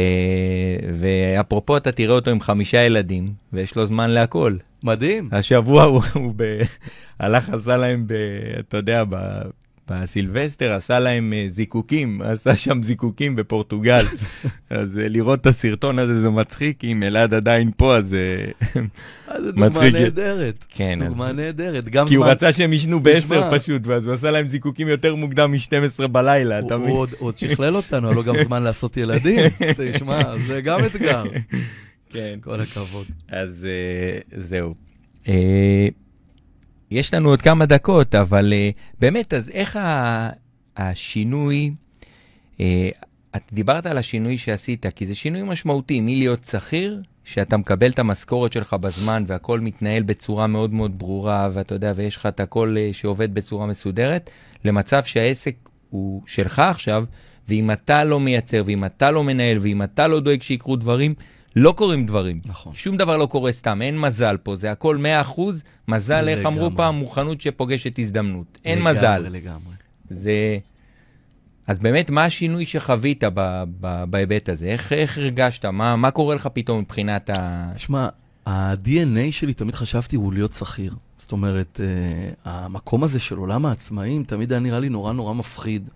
ואפרופו, אתה תראה אותו עם חמישה ילדים, ויש לו זמן להכל. מדהים. השבוע הוא, הוא ב... הלך, עשה להם, ב... אתה יודע, ב... בסילבסטר, עשה להם אה, זיקוקים, עשה שם זיקוקים בפורטוגל. אז אה, לראות את הסרטון הזה זה מצחיק, אם אלעד עדיין פה, אז אה, זה דוגמה מצחיק. נהדרת. כן, דוגמה אז- נהדרת. גם כי הוא רצה שהם ישנו. בעשר פשוט, ואז הוא עשה להם זיקוקים יותר מוקדם מ-12 בלילה, הוא אתה הוא מבין? עוד- עוד שכלל אותנו, היה לו גם זמן לעשות ילדים. תשמע, זה גם אתגר. כן. כל הכבוד. אז זהו. יש לנו עוד כמה דקות, אבל אה, באמת, אז איך ה- השינוי, אה, את דיברת על השינוי שעשית, כי זה שינוי משמעותי, מלהיות שכיר, שאתה מקבל את המשכורת שלך בזמן והכל מתנהל בצורה מאוד מאוד ברורה, ואתה יודע, ויש לך את הכל אה, שעובד בצורה מסודרת, למצב שהעסק הוא שלך עכשיו, ואם אתה לא מייצר, ואם אתה לא מנהל, ואם אתה לא דואג שיקרו דברים, לא קורים דברים. נכון. שום דבר לא קורה סתם, אין מזל פה, זה הכל 100 מזל, איך אמרו לגמרי. פעם, מוכנות שפוגשת הזדמנות. אין לגמרי, מזל. לגמרי. זה... אז באמת, מה השינוי שחווית בהיבט הזה? איך, איך הרגשת? מה, מה קורה לך פתאום מבחינת ה... תשמע, ה-DNA שלי, תמיד חשבתי, הוא להיות שכיר. זאת אומרת, אה, המקום הזה של עולם העצמאים תמיד היה נראה לי נורא נורא מפחיד.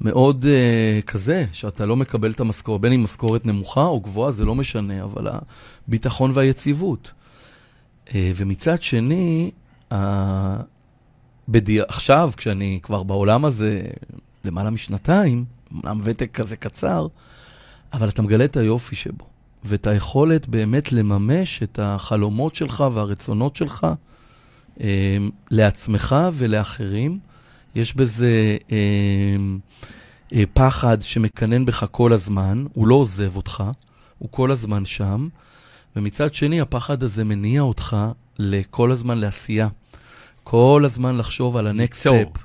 מאוד אה, כזה, שאתה לא מקבל את המשכורת, בין אם משכורת נמוכה או גבוהה, זה לא משנה, אבל הביטחון והיציבות. אה, ומצד שני, ה... בדי... עכשיו, כשאני כבר בעולם הזה למעלה משנתיים, אומנם ותק כזה קצר, אבל אתה מגלה את היופי שבו, ואת היכולת באמת לממש את החלומות שלך והרצונות שלך אה, לעצמך ולאחרים. יש בזה אה, אה, פחד שמקנן בך כל הזמן, הוא לא עוזב אותך, הוא כל הזמן שם, ומצד שני, הפחד הזה מניע אותך לכל הזמן לעשייה. כל הזמן לחשוב על ה-next step,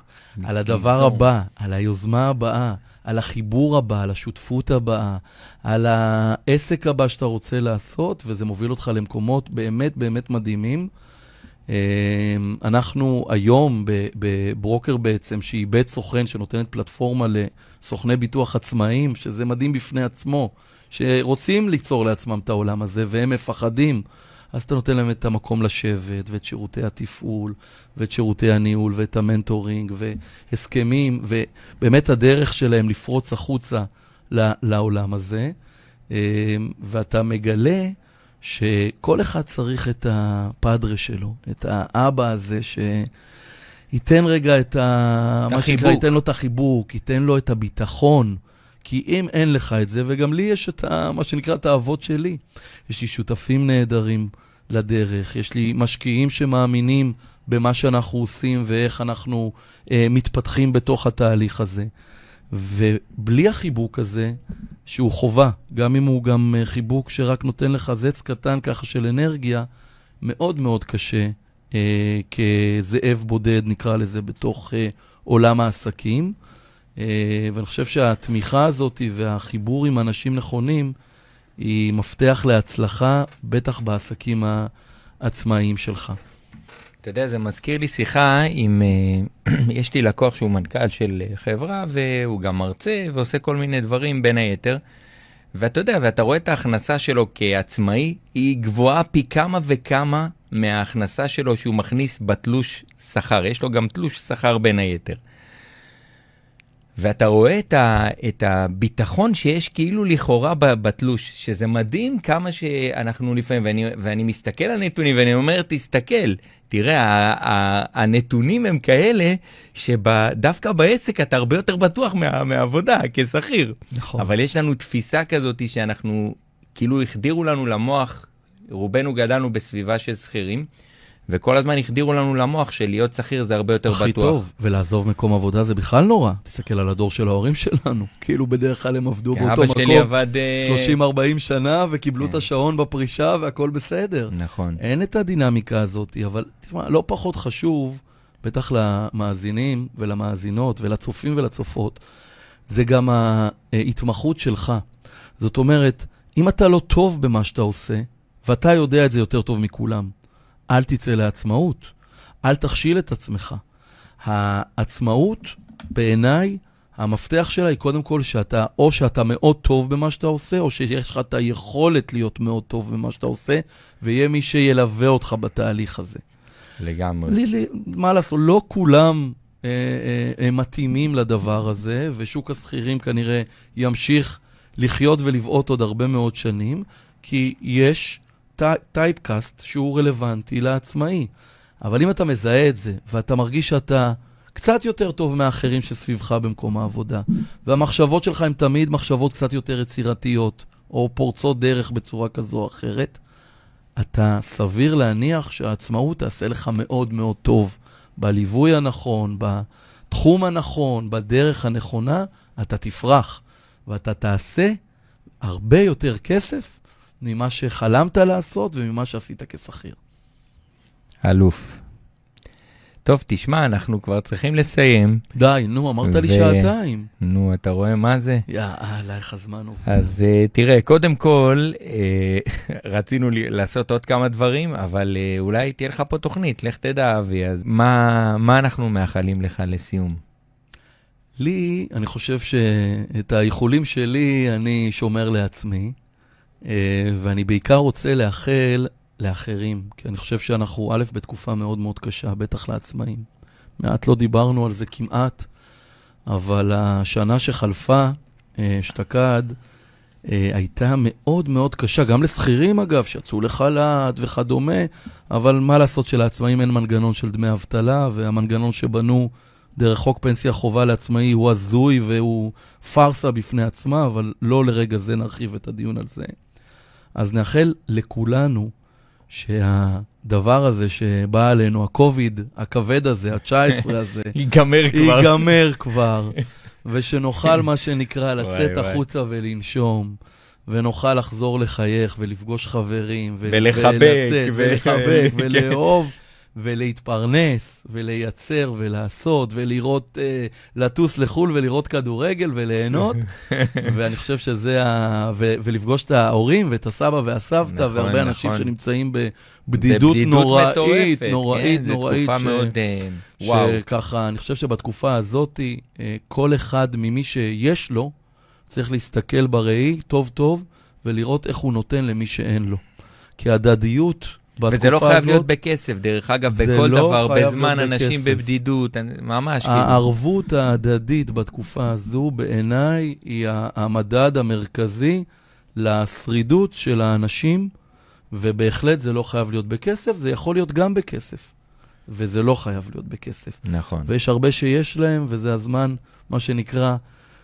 על הדבר. הבא, על היוזמה הבאה, על החיבור הבא, על השותפות הבאה, על העסק הבא שאתה רוצה לעשות, וזה מוביל אותך למקומות באמת באמת מדהימים. אמ, אנחנו היום בברוקר בעצם, שאיבד סוכן, שנותנת פלטפורמה לסוכני ביטוח עצמאיים, שזה מדהים בפני עצמו, שרוצים ליצור לעצמם את העולם הזה, והם מפחדים. אז אתה נותן להם את המקום לשבת, ואת שירותי התפעול, ואת שירותי הניהול, ואת המנטורינג, והסכמים, ובאמת הדרך שלהם לפרוץ החוצה לעולם הזה. אמ, ואתה מגלה שכל אחד צריך את הפאדרה שלו, את האבא הזה שייתן רגע את ה... את מה שנקרא. ייתן לו את החיבוק, ייתן לו את הביטחון. כי אם אין לך את זה, וגם לי יש את ה, מה שנקרא את האבות שלי, יש לי שותפים נהדרים לדרך, יש לי משקיעים שמאמינים במה שאנחנו עושים ואיך אנחנו אה, מתפתחים בתוך התהליך הזה. ובלי החיבוק הזה, שהוא חובה, גם אם הוא גם אה, חיבוק שרק נותן לך זץ קטן ככה של אנרגיה, מאוד מאוד קשה אה, כזאב בודד, נקרא לזה, בתוך אה, עולם העסקים. אה, ואני חושב שהתמיכה הזאת והחיבור עם אנשים נכונים היא מפתח להצלחה, בטח בעסקים העצמאיים שלך. אתה יודע, זה מזכיר לי שיחה עם... אה, יש לי לקוח שהוא מנכ"ל של אה, חברה, והוא גם מרצה ועושה כל מיני דברים בין היתר. ואתה יודע, ואתה רואה את ההכנסה שלו כעצמאי, היא גבוהה פי כמה וכמה מההכנסה שלו שהוא מכניס בתלוש שכר. יש לו גם תלוש שכר בין היתר. ואתה רואה את, ה, את הביטחון שיש כאילו לכאורה בתלוש, שזה מדהים כמה שאנחנו לפעמים, ואני, ואני מסתכל על נתונים ואני אומר, תסתכל, תראה, ה, ה, הנתונים הם כאלה שדווקא בעסק אתה הרבה יותר בטוח מה, מהעבודה כשכיר. נכון. אבל יש לנו תפיסה כזאת שאנחנו, כאילו החדירו לנו למוח, רובנו גדלנו בסביבה של שכירים, וכל הזמן החדירו לנו למוח שלהיות שכיר זה הרבה יותר הכי בטוח. טוב, ולעזוב מקום עבודה זה בכלל נורא. תסתכל על הדור של ההורים שלנו, כאילו בדרך כלל הם עבדו באותו אבא שלי מקום עבד... אה, 30-40 שנה וקיבלו את כן. השעון בפרישה והכל בסדר. נכון. אין את הדינמיקה הזאת, אבל תשמע, לא פחות חשוב, בטח למאזינים ולמאזינות ולצופים ולצופות, זה גם ההתמחות שלך. זאת אומרת, אם אתה לא טוב במה שאתה עושה, ואתה יודע את זה יותר טוב מכולם, אל תצא לעצמאות, אל תכשיל את עצמך. העצמאות, בעיניי, המפתח שלה היא קודם כל שאתה, או שאתה מאוד טוב במה שאתה עושה, או שיש לך את היכולת להיות מאוד טוב במה שאתה עושה, ויהיה מי שילווה אותך בתהליך הזה. לגמרי. לי, לי, מה לעשות, לא כולם אה, אה, אה, מתאימים לדבר הזה, ושוק השכירים כנראה ימשיך לחיות ולבעוט עוד הרבה מאוד שנים, כי יש טייפקאסט שהוא רלוונטי לעצמאי. אבל אם אתה מזהה את זה, ואתה מרגיש שאתה קצת יותר טוב מאחרים שסביבך במקום העבודה, והמחשבות שלך הן תמיד מחשבות קצת יותר יצירתיות, או פורצות דרך בצורה כזו או אחרת, אתה סביר להניח שהעצמאות תעשה לך מאוד מאוד טוב. בליווי הנכון, בתחום הנכון, בדרך הנכונה, אתה תפרח, ואתה תעשה הרבה יותר כסף ממה שחלמת לעשות וממה שעשית כשכיר. אלוף. טוב, תשמע, אנחנו כבר צריכים לסיים. די, נו, אמרת ו... לי שעתיים. נו, אתה רואה מה זה? יאללה, איך הזמן עובר. אז uh, תראה, קודם כל, uh, רצינו לעשות עוד כמה דברים, אבל uh, אולי תהיה לך פה תוכנית, לך תדע, אבי, אז מה, מה אנחנו מאחלים לך לסיום? לי, אני חושב שאת האיחולים שלי אני שומר לעצמי, ואני בעיקר רוצה לאחל לאחרים, כי אני חושב שאנחנו, א', בתקופה מאוד מאוד קשה, בטח לעצמאים. מעט לא דיברנו על זה כמעט, אבל השנה שחלפה, אה, אשתקד, אה, הייתה מאוד מאוד קשה, גם לשכירים אגב, שיצאו לחל"ת וכדומה, אבל מה לעשות שלעצמאים אין מנגנון של דמי אבטלה, והמנגנון שבנו דרך חוק פנסיה חובה לעצמאי הוא הזוי והוא פארסה בפני עצמה, אבל לא לרגע זה נרחיב את הדיון על זה. אז נאחל לכולנו שהדבר הזה שבא עלינו, הקוביד הכבד הזה, ה-19 הזה, ייגמר כבר. ייגמר כבר, ושנוכל, מה שנקרא, לצאת החוצה ולנשום. ונוכל לחזור לחייך ולפגוש חברים, ולחבק, ולצאת, ולחבק, ולאהוב, ולהתפרנס, ולייצר, ולעשות, ולראות, אה, לטוס לחו"ל ולראות כדורגל וליהנות. ואני חושב שזה ה... ו- ולפגוש את ההורים ואת הסבא והסבתא, נכון, והרבה נכון. אנשים שנמצאים בבדידות נוראית, מטורפת, נוראית, כן, נוראית. זו תקופה ש... מאוד... אה, וואו. שככה, אני חושב שבתקופה הזאת, אה, כל אחד ממי שיש לו, צריך להסתכל בראי טוב טוב, ולראות איך הוא נותן למי שאין לו. כי הדדיות... וזה לא חייב הזאת, להיות בכסף, דרך אגב, בכל לא דבר, בזמן אנשים בכסף. בבדידות, ממש. כאילו. הערבות ההדדית בתקופה הזו, בעיניי, היא המדד המרכזי לשרידות של האנשים, ובהחלט זה לא חייב להיות בכסף, זה יכול להיות גם בכסף, וזה לא חייב להיות בכסף. נכון. ויש הרבה שיש להם, וזה הזמן, מה שנקרא,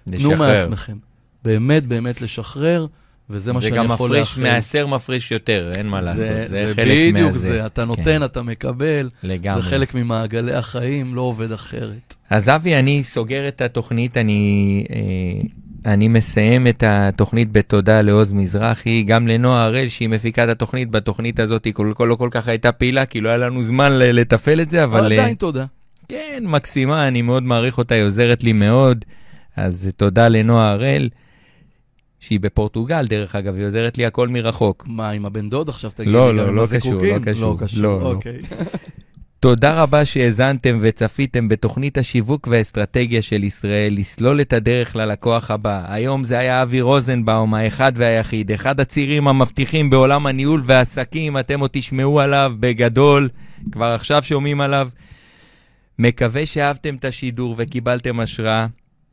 לשחרר. תנו מעצמכם. באמת, באמת לשחרר. וזה מה שאני יכול לאחל. זה גם מפריש, מעשר מפריש יותר, אין מה לעשות. זה, זה, זה חלק מהזה. בדיוק זה, אתה נותן, כן. אתה מקבל. לגמרי. זה חלק ממעגלי החיים, לא עובד אחרת. אז אבי, אני סוגר את התוכנית, אני, אה, אני מסיים את התוכנית בתודה לעוז מזרחי, גם לנועה הראל, שהיא מפיקה את התוכנית, בתוכנית הזאת היא כל, כל, לא כל כך הייתה פעילה, כי לא היה לנו זמן לתפעל את זה, אבל... אבל עדיין תודה. כן, מקסימה, אני מאוד מעריך אותה, היא עוזרת לי מאוד. אז תודה לנועה הראל. שהיא בפורטוגל, דרך אגב, היא עוזרת לי הכל מרחוק. מה, עם הבן דוד עכשיו תגיד לא, לי לא, לא קשור, לא קשור. לא קשור, לא, אוקיי. לא. תודה רבה שהאזנתם וצפיתם בתוכנית השיווק והאסטרטגיה של ישראל, לסלול את הדרך ללקוח הבא. היום זה היה אבי רוזנבאום, האחד והיחיד, אחד הצעירים המבטיחים בעולם הניהול והעסקים, אתם עוד תשמעו עליו בגדול, כבר עכשיו שומעים עליו. מקווה שאהבתם את השידור וקיבלתם השראה.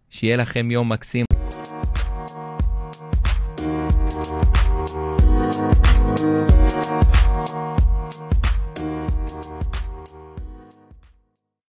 שיהיה לכם יום מקסים.